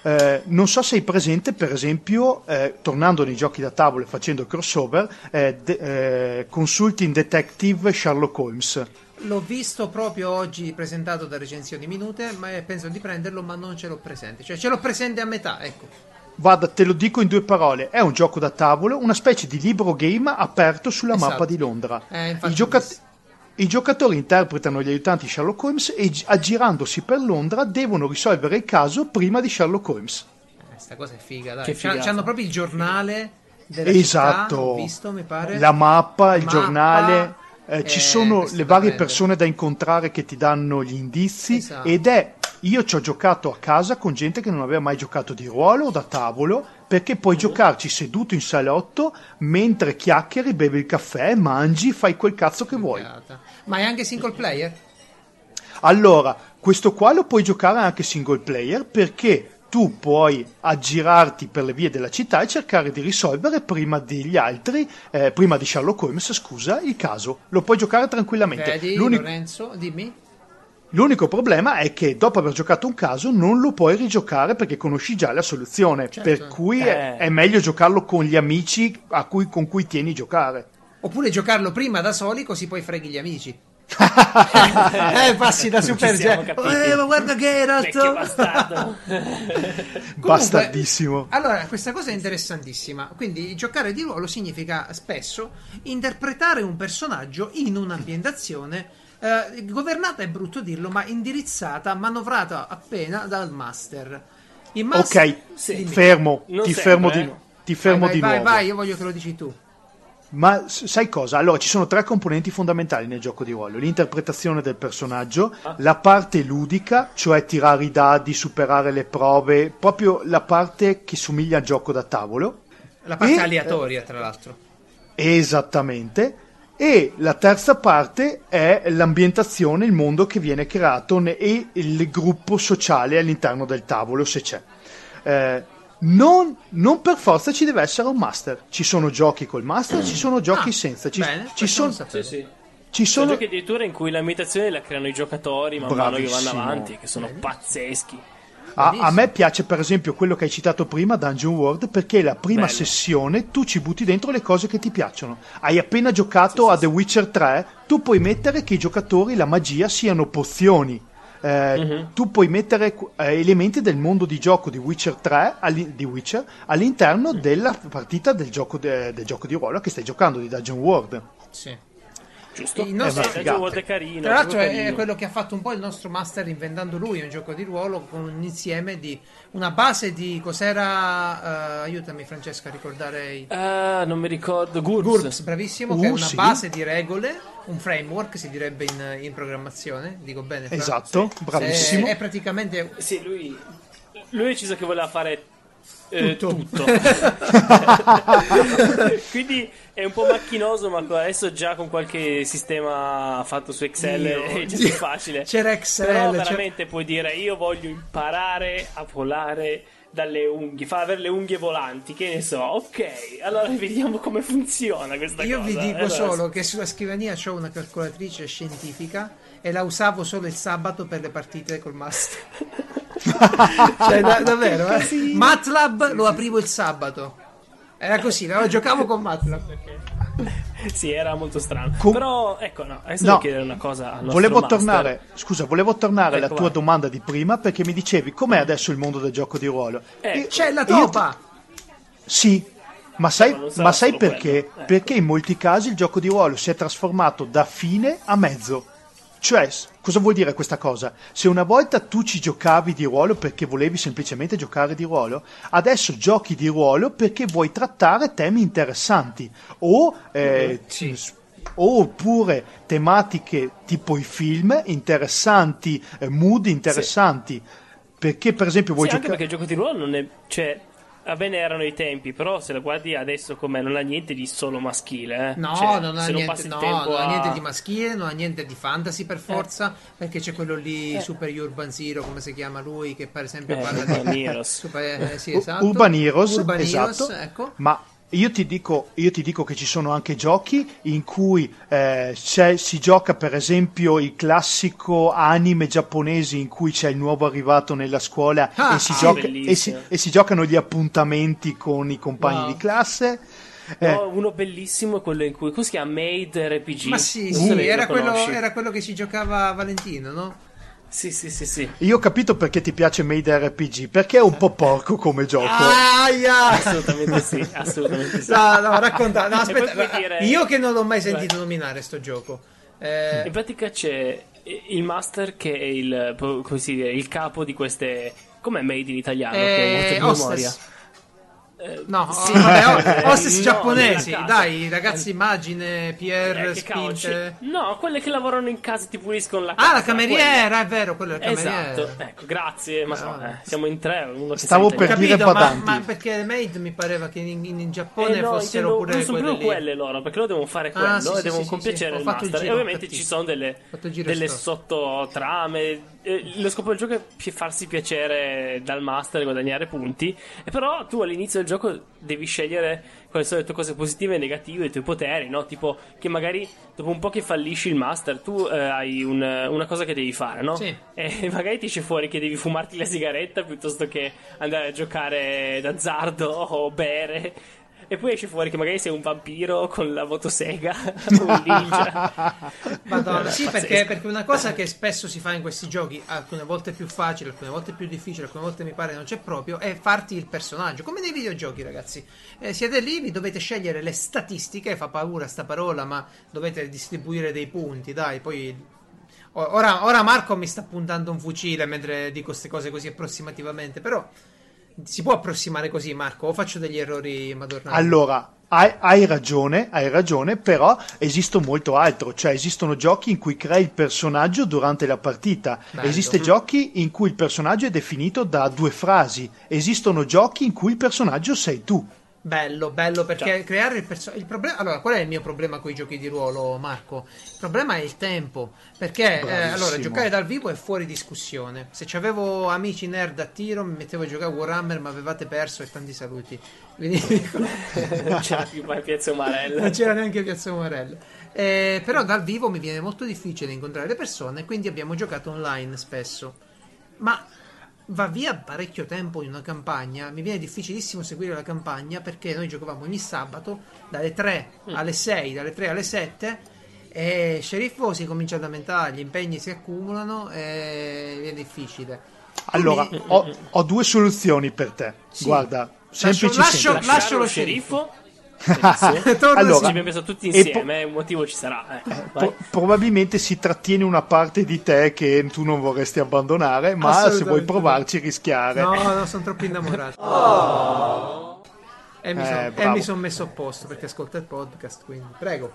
Eh, non so se hai presente, per esempio, eh, tornando nei giochi da tavolo e facendo crossover, eh, de- eh, Consulting Detective Sherlock Holmes. L'ho visto proprio oggi presentato da recensioni minute, ma penso di prenderlo, ma non ce l'ho presente. Cioè, ce l'ho presente a metà, ecco. Guarda, te lo dico in due parole: è un gioco da tavolo, una specie di libro game aperto sulla Esatto. mappa di Londra. Eh, infatti I, gioca-. I giocatori interpretano gli aiutanti Sherlock Holmes e, gi- aggirandosi per Londra, devono risolvere il caso prima di Sherlock Holmes. Eh, Sta cosa è figa, dai. Che C'ha-. C'hanno proprio il giornale della Esatto. città, visto, mi pare. La mappa, il Mappa, giornale. eh, ci eh, sono le varie persone da incontrare che ti danno gli indizi Esatto. ed è io ci ho giocato a casa con gente che non aveva mai giocato di ruolo o da tavolo perché puoi giocarci seduto in salotto mentre chiacchieri, bevi il caffè, mangi, fai quel cazzo che vuoi. Ma è anche single player? Allora, questo qua lo puoi giocare anche single player perché tu puoi aggirarti per le vie della città e cercare di risolvere prima degli altri, eh, prima di Sherlock Holmes, scusa, il caso. Lo puoi giocare tranquillamente. Vedi, L'unico, Lorenzo, dimmi. L'unico problema è che dopo aver giocato un caso non lo puoi rigiocare perché conosci già la soluzione. Certo. Per cui è, Eh. è meglio giocarlo con gli amici a cui- con cui tieni a giocare. Oppure giocarlo prima da soli così poi freghi gli amici. *laughs* eh, passi da super capiti. Eh, ma guarda Geralt. Vecchio bastardo. *laughs* Comunque, Bastardissimo. Allora, questa cosa è interessantissima. Quindi, giocare di ruolo significa spesso interpretare un personaggio in un'ambientazione eh, governata, è brutto dirlo, ma indirizzata, manovrata appena dal master. Il master Ok, Sì. Fermo, Non ti sempre, fermo eh. di nuovo. Ti fermo vai, di vai, nuovo. Vai, vai, io voglio che lo dici tu. Ma sai cosa? Allora, ci sono tre componenti fondamentali nel gioco di ruolo: l'interpretazione del personaggio, la parte ludica, cioè tirare i dadi, superare le prove, proprio la parte che somiglia al gioco da tavolo. La parte E- aleatoria, tra l'altro. Esattamente. E la terza parte è l'ambientazione, il mondo che viene creato ne- e il gruppo sociale all'interno del tavolo, se c'è. Eh, non, non per forza ci deve essere un master. Ci sono giochi col master, ci sono giochi Ah, senza. Ci, bene, ci sono, sì, sì. ci Sono sono giochi addirittura in cui l'ambientazione la creano i giocatori man mano che vanno avanti, che sono pazzeschi. A, a me piace per esempio quello che hai citato prima, Dungeon World, perché la prima Bello. sessione tu ci butti dentro le cose che ti piacciono. Hai appena giocato a The Witcher 3, tu puoi mettere che i giocatori, la magia, siano pozioni. eh, Mhm. tu puoi mettere eh, elementi del mondo di gioco di Witcher 3 alli- di Witcher, all'interno della partita del gioco, de- del gioco di ruolo che stai giocando di Dungeon World. Sì. Giusto? Il nostro- Eh, World è carino. Tra l'altro è, carino. è quello che ha fatto un po' il nostro master inventando lui un gioco di ruolo con un insieme di una base di cos'era eh, aiutami Francesca a ricordare i Ah, non mi ricordo. GURPS. GURPS, bravissimo, che è Uh, una sì. base di regole, un framework si direbbe in, in programmazione, dico bene. Fra? Esatto, Sì. bravissimo. È, è praticamente Sì, lui, lui ha deciso che voleva fare eh, Tutto. tutto. *laughs* Quindi è un po' macchinoso, ma adesso già con qualche sistema fatto su Excel è già più facile. C'era Excel, Però c'era- veramente puoi dire io voglio imparare a volare dalle unghie, fa avere le unghie volanti, che ne so. Ok, allora *laughs* vediamo come funziona questa Io cosa. vi dico Allora, solo che sulla scrivania ho una calcolatrice scientifica e la usavo solo il sabato per le partite col master. *laughs* *laughs* cioè, da- davvero, eh? MATLAB lo aprivo il sabato. Era così, lo giocavo con MATLAB. *laughs* Sì, era molto strano. Com- Però, ecco, no, adesso No. devo chiedere una cosa al Volevo master. tornare, scusa, volevo tornare alla Ecco, tua vai. domanda di prima perché mi dicevi com'è adesso il mondo del gioco di ruolo. Eh, Io- C'è la topa! Sì, ma sai, ma sai perché? ecco. Perché in molti casi il gioco di ruolo si è trasformato da fine a mezzo. Cioè, cosa vuol dire questa cosa? Se una volta tu ci giocavi di ruolo perché volevi semplicemente giocare di ruolo, adesso giochi di ruolo perché vuoi trattare temi interessanti o, eh, Sì. s- oppure tematiche tipo i film interessanti, eh, mood interessanti. Perché, per esempio, vuoi Sì, anche giocare. perché il gioco di ruolo non è. Cioè, va bene erano i tempi, però se lo guardi adesso com'è, non ha niente di solo maschile. Eh? No, Cioè, non ha, niente, no, non ha a- niente di maschile, non ha niente di fantasy per forza, Eh. perché c'è quello lì, Super Urban Zero, come si chiama lui, che per esempio Eh, parla Urban di... Heroes. Super, eh, sì, esatto. Urban Heroes, Urban esatto. Heroes, ecco. Ma io ti, dico, io ti dico che ci sono anche giochi in cui eh, c'è- si gioca per esempio il classico anime giapponese in cui c'è il nuovo arrivato nella scuola Ah, e, si ah, gioca- e, si, e si giocano gli appuntamenti con i compagni Wow. di classe. Eh, No, uno bellissimo è quello in cui. Come si chiama? Made RPG. Ma sì, sì, era, lo quello, era quello che si giocava a Valentino, no? Sì, sì, sì, sì. io ho capito perché ti piace Made RPG, perché è un po' porco come gioco. Aia! Assolutamente sì, *laughs* assolutamente sì. No, no, racconta, no, aspetta, dire- io che non l'ho mai sentito nominare sto gioco. Eh, In pratica c'è il master che è il, come si dice, il capo di queste. Com'è made in italiano? che ho eh, di hostess. memoria. Eh, No, sì. vabbè, oh, hostess No, giapponesi, dai, ragazzi, immagine, Pierre, Eh, spinte. No, quelle che lavorano in casa ti puliscono la casa. Ah, la cameriera, è vero, quello è il quelle. cameriere. Esatto, ecco, grazie. Ma No, eh, siamo in tre. Uno Stavo per dire Capito, ma, badanti. ma perché Maid mi pareva che in, in- in Giappone Eh no, fossero intendo- pure non sono quelle quelle loro, perché loro devono fare Ah, quello sì, e sì, devono sì, compiacere sì, il master. giro, e ovviamente ci sono delle, sottotrame. Eh, Lo scopo del gioco è farsi piacere dal master e guadagnare punti. E però tu all'inizio del gioco devi scegliere quali sono le tue cose positive e negative, i tuoi poteri, no? Tipo che magari dopo un po' che fallisci il master, tu eh, hai un- una cosa che devi fare, no? Sì. E *laughs* magari ti esce fuori che devi fumarti la sigaretta piuttosto che andare a giocare d'azzardo *laughs* o bere. E poi esce fuori che magari sei un vampiro con la motosega *laughs* o un ninja. Madonna, sì, perché, perché una cosa che spesso si fa in questi giochi, alcune volte più facile, alcune volte più difficile, alcune volte mi pare non c'è proprio, è farti il personaggio, come nei videogiochi, ragazzi. Eh, siete lì, vi dovete scegliere le statistiche, fa paura sta parola, ma dovete distribuire dei punti, dai, poi Ora, ora Marco mi sta puntando un fucile mentre dico queste cose così approssimativamente, però si può approssimare così, Marco, o faccio degli errori madornali? Allora, hai, hai ragione, hai ragione, però esiste molto altro, cioè esistono giochi in cui crei il personaggio durante la partita, Bello. esiste giochi in cui il personaggio è definito da due frasi, esistono giochi in cui il personaggio sei tu. Bello, bello perché creare il personaggio. Il problema. Allora, qual è il mio problema con i giochi di ruolo, Marco? Il problema è il tempo. Perché eh, allora giocare dal vivo è fuori discussione. Se avevo amici nerd a tiro, mi mettevo a giocare a Warhammer, ma avevate perso e tanti saluti. Quindi *laughs* non c'era più mai Piazza Umarella. non c'era neanche Piazza Morello. Eh, però dal vivo mi viene molto difficile incontrare le persone, quindi abbiamo giocato online spesso. Ma va via parecchio tempo in una campagna, mi viene difficilissimo seguire la campagna perché noi giocavamo ogni sabato dalle 3 alle 6, dalle 3 alle 7 E sceriffo si comincia a lamentare, gli impegni si accumulano e è difficile. Allora, Quindi- ho, ho due soluzioni per te. Sì. Guarda, Lascio- semplici lascio- lascio Lasciare lo lo sceriffo. *laughs* Allora, Ci abbiamo pensato tutti e insieme, eh, un motivo ci sarà. eh. Pro- probabilmente si trattiene una parte di te che tu non vorresti abbandonare, ma se vuoi provarci rischiare. No, no, sono troppo innamorato. E mi, Eh, son- e sono messo a posto perché ascolta il podcast, quindi prego.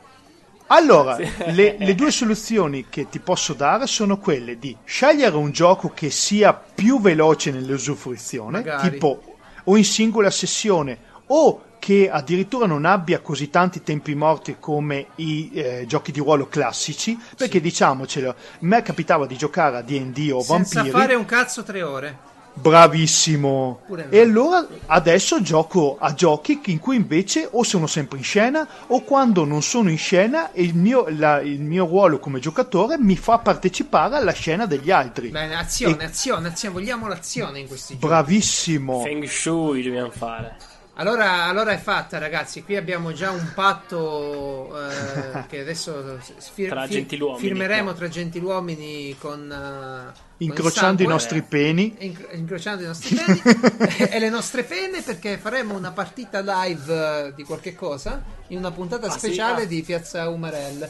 Allora, le, le due soluzioni che ti posso dare sono quelle di scegliere un gioco che sia più veloce nell'usufruzione, Magari. tipo o in singola sessione, o che addirittura non abbia così tanti tempi morti come i eh, giochi di ruolo classici, perché diciamocelo, a me capitava di giocare a D&D o Senza Vampiri, fare un cazzo tre ore. bravissimo, e allora adesso gioco a giochi in cui invece o sono sempre in scena o quando non sono in scena il mio, la- il mio ruolo come giocatore mi fa partecipare alla scena degli altri. Bene, azione, E- azione, azione. Vogliamo l'azione in questi giochi. Bravissimo. Feng Shui dobbiamo fare. Allora, allora è fatta, ragazzi. Qui abbiamo già un patto eh, *laughs* che adesso fir- Tra fir- gentiluomini, firmeremo no? tra gentiluomini con, eh, con il Incrociando i sangue. nostri peni. Inc- incrociando i nostri peni *laughs* e le nostre pene perché faremo una partita live eh, di qualche cosa in una puntata Ah, sì? speciale Ah. di Piazza Umarell.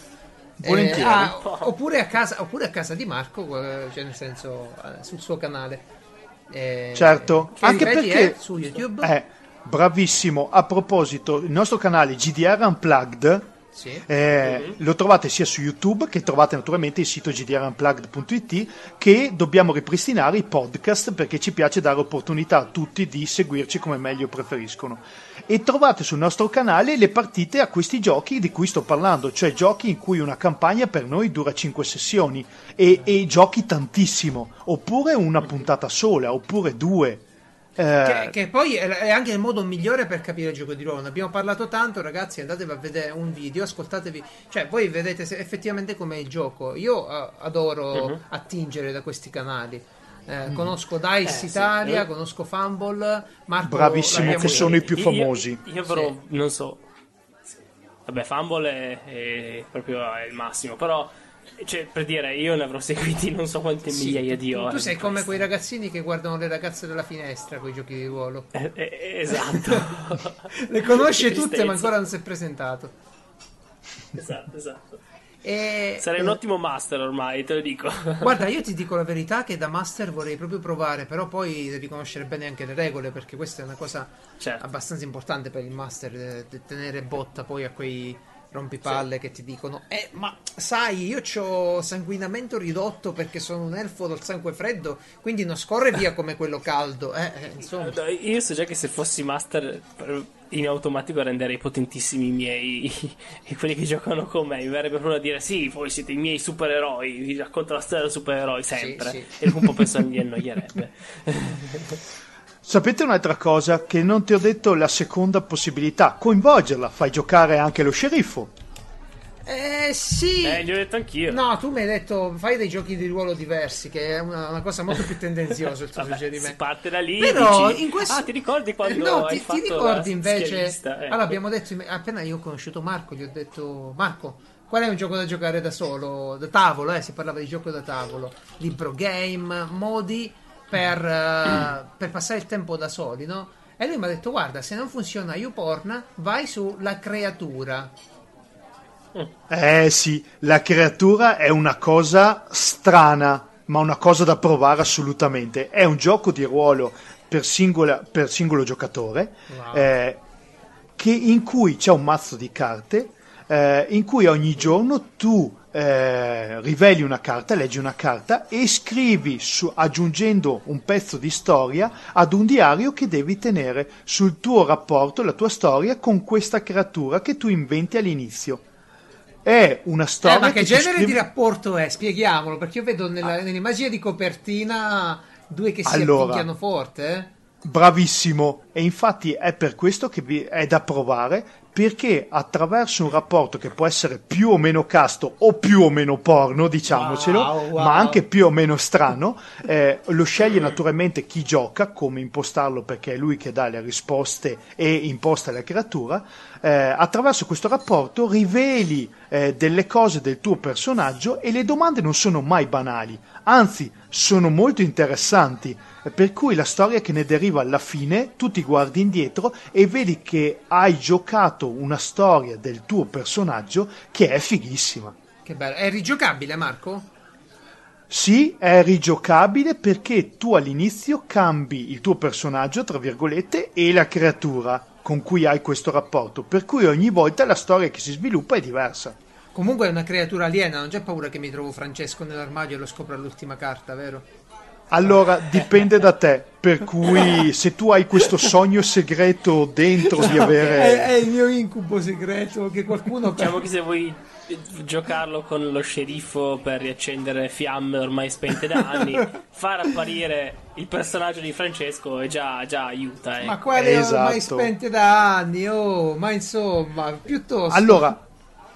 Volentieri. Eh, ah, oppure, a casa, oppure a casa di Marco, eh, cioè nel senso eh, sul suo canale. Eh, Certo, che anche ripeti, perché è su YouTube. Bravissimo. A proposito, il nostro canale GDR Unplugged Sì. Eh, Lo trovate sia su YouTube che trovate naturalmente il sito gdrunplugged.it che dobbiamo ripristinare i podcast perché ci piace dare opportunità a tutti di seguirci come meglio preferiscono. E trovate sul nostro canale le partite a questi giochi di cui sto parlando, cioè giochi in cui una campagna per noi dura 5 sessioni e, e giochi tantissimo, oppure una puntata sola, oppure due. Eh, Che, che poi è anche il modo migliore per capire il gioco di ruolo. Ne abbiamo parlato tanto, ragazzi. Andatevi a vedere un video, ascoltatevi. Cioè, voi vedete se- effettivamente com'è il gioco. Io eh, adoro Mhm. attingere da questi canali. Eh, Conosco Dice Eh, sì. Italia, Eh. conosco Fumble. Marco Bravissimo, che sono i più famosi. Io, io però non so. Vabbè, Fumble è, è proprio il massimo, però cioè, per dire, io ne avrò seguiti non so quante Sì, migliaia tu- di ore. Tu sei come questi. quei ragazzini che guardano le ragazze dalla finestra con i giochi di ruolo. Eh, eh, esatto. *laughs* Le conosce *laughs* tutte, ma ancora non si è presentato. Esatto, esatto. E, Sarei eh, un ottimo master ormai, te lo dico. *laughs* Guarda, io ti dico la verità che da master vorrei proprio provare, però poi devi conoscere bene anche le regole, perché questa è una cosa Certo. abbastanza importante per il master, eh, tenere botta poi a quei rompipalle che ti dicono eh ma sai io ho sanguinamento ridotto perché sono un elfo dal sangue freddo quindi non scorre via come quello caldo eh, eh, insomma Io so già che se fossi master per- in automatico renderei potentissimi i miei *laughs* i- quelli che giocano con me. Mi verrebbe proprio a dire: Sì, voi siete i miei supereroi. Vi racconto la storia dei supereroi sempre. sì. E dopo un po' penso mi annoierebbe. *laughs* Sapete un'altra cosa che non ti ho detto la seconda possibilità, coinvolgerla, fai giocare anche lo sceriffo. eh sì Eh, gli ho detto anch'io. no tu mi hai detto fai dei giochi di ruolo diversi che è una, una cosa molto più tendenziosa il tuo *laughs* Vabbè, suggerimento si parte da lì. Però dici, in questo... Ah, ti ricordi quando no, hai ti, fatto ti ricordi invece... Ecco. Allora abbiamo detto, appena io ho conosciuto Marco, gli ho detto, Marco, qual è un gioco da giocare da solo, da tavolo, eh, si parlava di gioco da tavolo, libro game, modi per, eh, per passare il tempo da soli, no? E lui mi ha detto, guarda, se non funziona YouPorn, vai sulla creatura. Eh sì, la creatura è una cosa strana, ma una cosa da provare assolutamente. È un gioco di ruolo per, singola- per singolo giocatore, Wow. eh, che- in cui c'è un mazzo di carte, eh, in cui ogni giorno tu eh, riveli una carta, leggi una carta e scrivi su- aggiungendo un pezzo di storia ad un diario che devi tenere sul tuo rapporto, la tua storia con questa creatura che tu inventi all'inizio. È una storia Eh, ma che tu genere scrivi- di rapporto è? Spieghiamolo, perché io vedo nella- nell'immagine di copertina due che si Allora. forte, eh? Bravissimo, e infatti è per questo che è da provare, perché attraverso un rapporto che può essere più o meno casto o più o meno porno, diciamocelo, Wow, wow. ma anche più o meno strano, eh, lo sceglie naturalmente chi gioca, come impostarlo perché è lui che dà le risposte e imposta la creatura. Eh, attraverso questo rapporto riveli eh, delle cose del tuo personaggio e le domande non sono mai banali, anzi sono molto interessanti. Per cui la storia che ne deriva alla fine, tu ti guardi indietro e vedi che hai giocato una storia del tuo personaggio che è fighissima. Che bello. È rigiocabile, Marco? Sì, è rigiocabile perché tu all'inizio cambi il tuo personaggio, tra virgolette, e la creatura con cui hai questo rapporto, per cui ogni volta la storia che si sviluppa è diversa. Comunque è una creatura aliena, non c'è paura che mi trovo Francesco nell'armadio e lo scopro all'ultima carta, vero? Allora, dipende da te, per cui se tu hai questo sogno segreto dentro di È, avere... è il mio incubo segreto che qualcuno... Diciamo che se vuoi giocarlo con lo sceriffo per riaccendere fiamme ormai spente da anni, *laughs* far apparire il personaggio di Francesco è già, già aiuta. eh. Ma quale ormai Esatto. spente da anni, oh, ma insomma, piuttosto... Allora,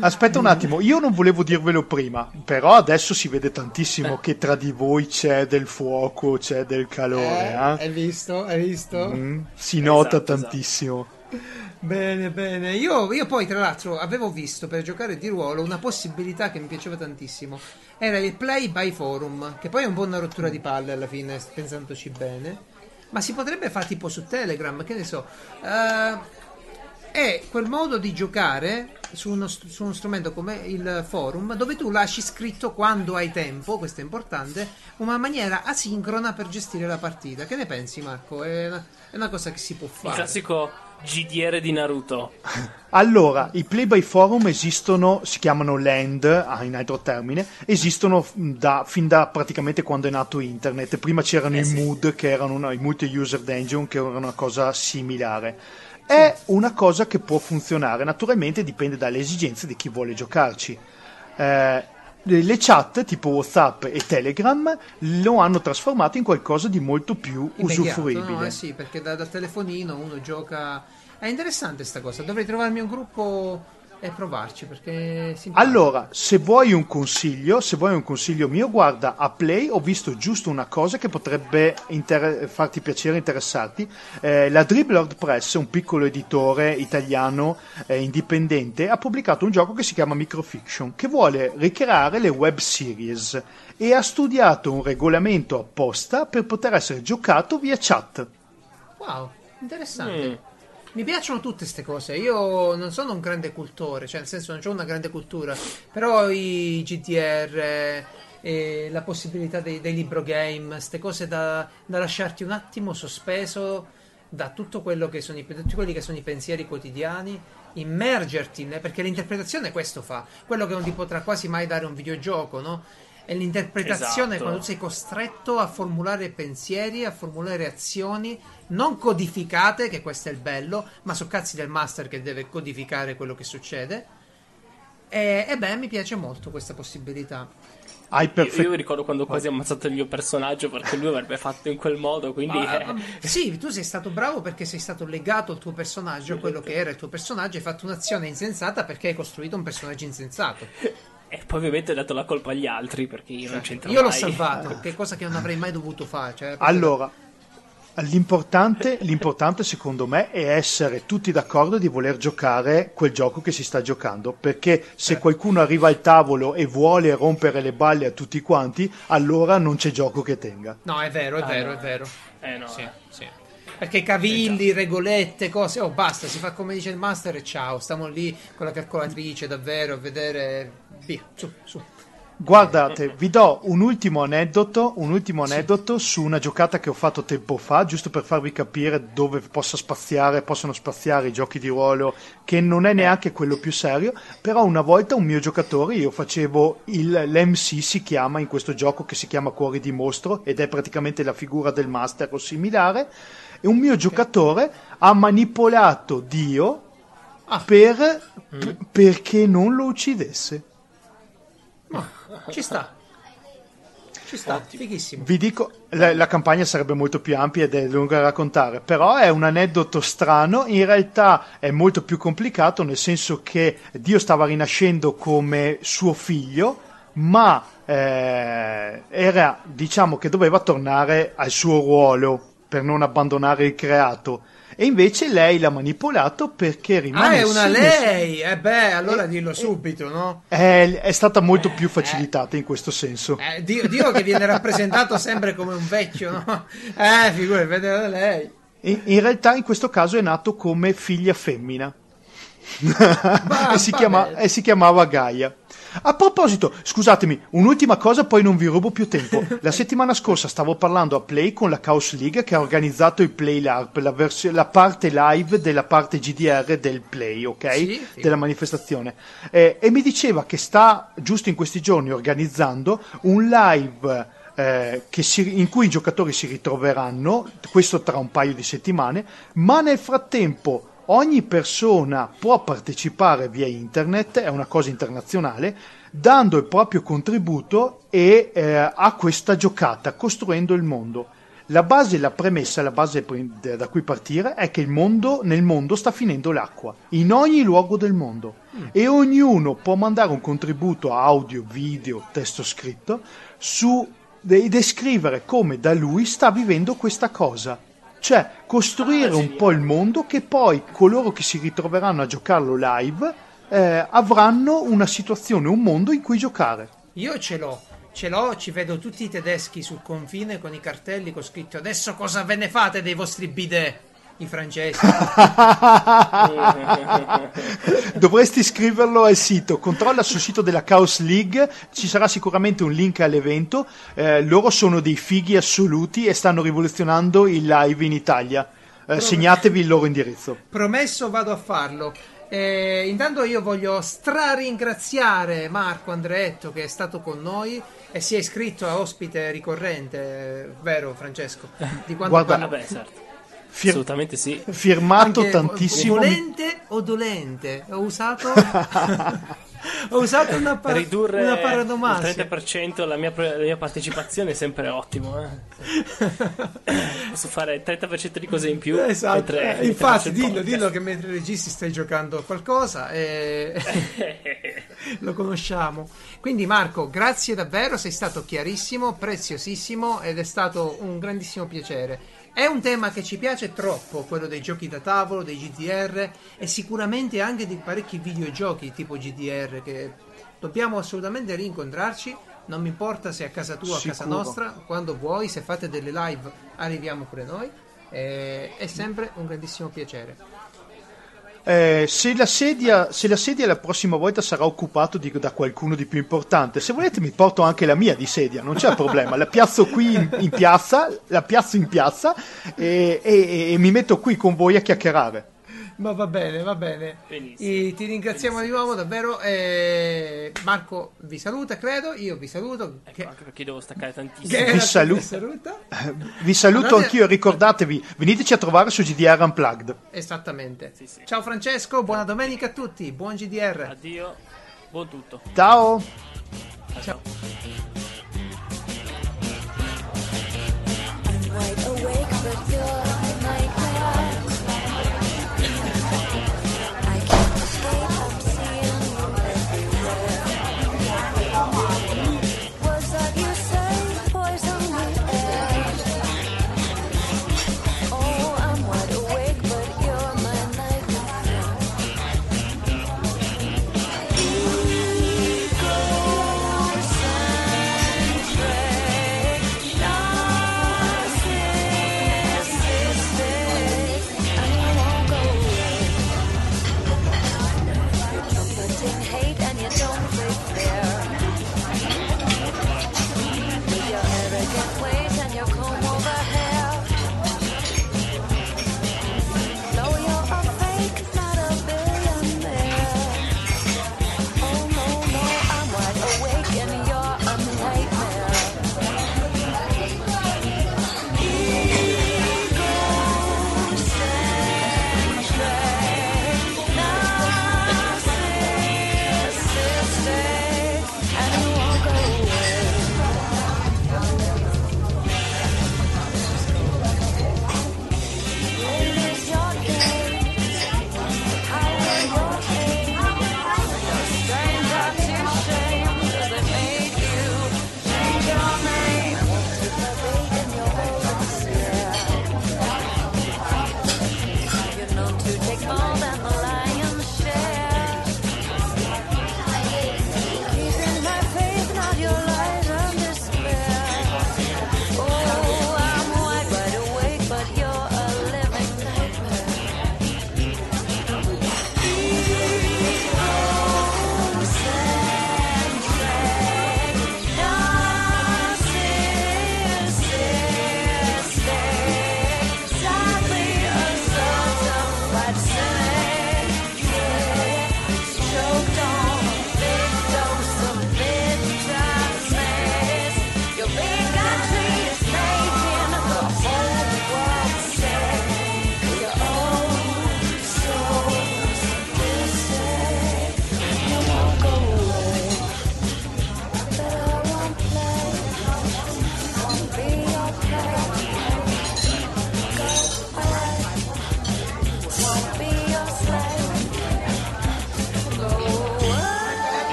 aspetta un attimo, io non volevo dirvelo prima, però adesso si vede tantissimo che tra di voi c'è del fuoco, c'è del calore, Eh, eh? hai visto? Hai visto? Mm, si nota Esatto, esatto. tantissimo. Bene, bene. Io, io poi, tra l'altro, avevo visto per giocare di ruolo una possibilità che mi piaceva tantissimo. Era il play by forum, che poi è un po' una rottura di palle alla fine, pensandoci bene. Ma si potrebbe fare tipo su Telegram, che ne so. Eh, è quel modo di giocare su uno, su uno strumento come il forum, dove tu lasci scritto quando hai tempo, questo è importante, una maniera asincrona per gestire la partita. Che ne pensi, Marco? È una, è una cosa che si può Il fare. classico GDR di Naruto. *laughs* Allora, i play by forum esistono, si chiamano land ah, in altro termine, esistono da- fin da praticamente quando è nato internet. Prima c'erano Eh i sì. mood, che erano una- i multi-user dungeon, che erano una cosa similare. È una cosa che può funzionare, naturalmente dipende dalle esigenze di chi vuole giocarci. Eh, le chat tipo WhatsApp e Telegram lo hanno trasformato in qualcosa di molto più Immediato, usufruibile. no? Eh sì, perché da, dal telefonino uno gioca. È interessante sta cosa. Dovrei trovarmi un gruppo e provarci perché si Allora, se vuoi un consiglio, se vuoi un consiglio mio, guarda, a Play ho visto giusto una cosa che potrebbe inter- farti piacere, interessarti. Eh, la Dribblord Press, un piccolo editore italiano eh, indipendente, ha pubblicato un gioco che si chiama Microfiction, che vuole ricreare le web series e ha studiato un regolamento apposta per poter essere giocato via chat. Wow, interessante. Mm. Mi piacciono tutte queste cose. Io non sono un grande cultore, cioè nel senso non ho una grande cultura, però i GTR, eh, la possibilità dei, dei libro game, queste cose da, da lasciarti un attimo sospeso da tutto quello che sono i, tutti quelli che sono i pensieri quotidiani, immergerti, perché l'interpretazione questo fa, quello che non ti potrà quasi mai dare un videogioco, no? È l'interpretazione Esatto. quando tu sei costretto a formulare pensieri, a formulare azioni non codificate, che questo è il bello, ma so cazzi del master che deve codificare quello che succede. E, e beh, mi piace molto questa possibilità. Hai Io, io ricordo quando quasi ho ammazzato il mio personaggio perché lui avrebbe fatto in quel modo, quindi... Ah, eh, *laughs* sì, tu sei stato bravo perché sei stato legato al tuo personaggio, a quello che era il tuo personaggio, hai fatto un'azione insensata perché hai costruito un personaggio insensato. E poi ovviamente ho dato la colpa agli altri perché io non c'entro Io l'ho mai. salvato, *laughs* che è cosa che non avrei mai dovuto fare. Cioè, Allora, l'importante, l'importante secondo me è essere tutti d'accordo di voler giocare quel gioco che si sta giocando, perché se qualcuno arriva al tavolo e vuole rompere le balle a tutti quanti, allora non c'è gioco che tenga. No, è vero, è Ah, vero, no. è vero. Eh no, Sì, eh. Sì. Perché cavilli, regolette, cose, oh basta, si fa come dice il master e ciao, stiamo lì con la calcolatrice davvero a vedere, via, su, su. Guardate, vi do un ultimo aneddoto, un ultimo aneddoto su una giocata che ho fatto tempo fa, giusto per farvi capire dove possa spaziare, possono spaziare i giochi di ruolo, che non è neanche quello più serio, però una volta un mio giocatore, io facevo il, l'MC si chiama in questo gioco che si chiama Cuori di Mostro ed è praticamente la figura del master o similare, e un mio giocatore ha manipolato Dio Ah. per, p- perché non lo uccidesse. Ci sta. Ci sta, fighissimo. Vi dico, la, la campagna sarebbe molto più ampia ed è lunga da raccontare, però è un aneddoto strano, in realtà è molto più complicato, nel senso che Dio stava rinascendo come suo figlio, ma eh, era, diciamo che doveva tornare al suo ruolo per non abbandonare il creato. E invece lei l'ha manipolato perché Ah, rimane è una lei! Eh beh, allora dillo subito, no? È, è stata molto più facilitata in questo senso. Eh, Dio, Dio che viene rappresentato sempre come un vecchio, no? Eh, figurati, vedere lei. In, in realtà in questo caso è nato come figlia femmina. E, si chiama- e si chiamava Gaia. A proposito, scusatemi, un'ultima cosa, poi non vi rubo più tempo. *laughs* La settimana scorsa stavo parlando a Play con la Chaos League che ha organizzato il Play LARP, la, vers- la parte live della parte GDR del Play, ok? Sì, sì. Della manifestazione. Eh, e mi diceva che sta giusto in questi giorni organizzando un live eh, si- in cui i giocatori si ritroveranno, questo tra un paio di settimane, ma nel frattempo ogni persona può partecipare via internet, è una cosa internazionale, dando il proprio contributo e, eh, a questa giocata, costruendo il mondo. La base, la premessa, la base da cui partire è che il mondo, nel mondo sta finendo l'acqua, in ogni luogo del mondo. E ognuno può mandare un contributo audio, video, testo scritto su e descrivere come da lui sta vivendo questa cosa. Cioè, costruire un po' il mondo che poi coloro che si ritroveranno a giocarlo live eh, avranno una situazione, un mondo in cui giocare. Io ce l'ho, ce l'ho, ci vedo tutti i tedeschi sul confine con i cartelli con scritto adesso cosa ve ne fate dei vostri bidet? I francesi. *laughs* Dovresti scriverlo al sito. Controlla sul sito della Chaos League, ci sarà sicuramente un link all'evento. Eh, loro sono dei fighi assoluti e stanno rivoluzionando il live in Italia. Eh, segnatevi il loro indirizzo. Promesso vado a farlo. Eh, intanto io voglio straringraziare Marco Andreetto che è stato con noi e si è iscritto a ospite ricorrente, vero Francesco? Di quando Guarda, parlo- Vabbè, certo. Fir- Assolutamente sì. firmato Anche tantissimo. Volente o dolente? Ho usato, *laughs* ho usato una, par- Ridurre una il paronomassia. 30% la mia, la mia partecipazione è sempre ottimo. eh. *laughs* Posso fare il 30% di cose in più. Esatto, mentre- eh, infatti il dillo, dillo che mentre registi stai giocando a qualcosa e *laughs* lo conosciamo. Quindi Marco, grazie davvero, sei stato chiarissimo, preziosissimo ed è stato un grandissimo piacere. È un tema che ci piace troppo, quello dei giochi da tavolo, dei GDR e sicuramente anche di parecchi videogiochi tipo GDR che dobbiamo assolutamente rincontrarci. Non mi importa se è a casa tua o a casa nostra, quando vuoi, se fate delle live arriviamo pure noi. Eh, è sempre un grandissimo piacere. Eh, se, la sedia, se la sedia la prossima volta sarà occupato di- da qualcuno di più importante, se volete mi porto anche la mia di sedia, non c'è problema. La piazzo qui in, in piazza, la piazzo in piazza e, e- e mi metto qui con voi a chiacchierare. Ma va bene, va bene. Benissimo. E ti ringraziamo di nuovo, davvero. eh, Marco vi saluta, credo. Io vi saluto. Ecco, Che, anche perché devo staccare *laughs* tantissimo. che Vi salu- saluta. Vi saluto Andate- anch'io, ricordatevi, veniteci a trovare su GDR Unplugged. Esattamente. Sì, sì. Ciao Francesco, buona domenica a tutti. Buon GDR. Addio, buon tutto. Ciao! Ciao.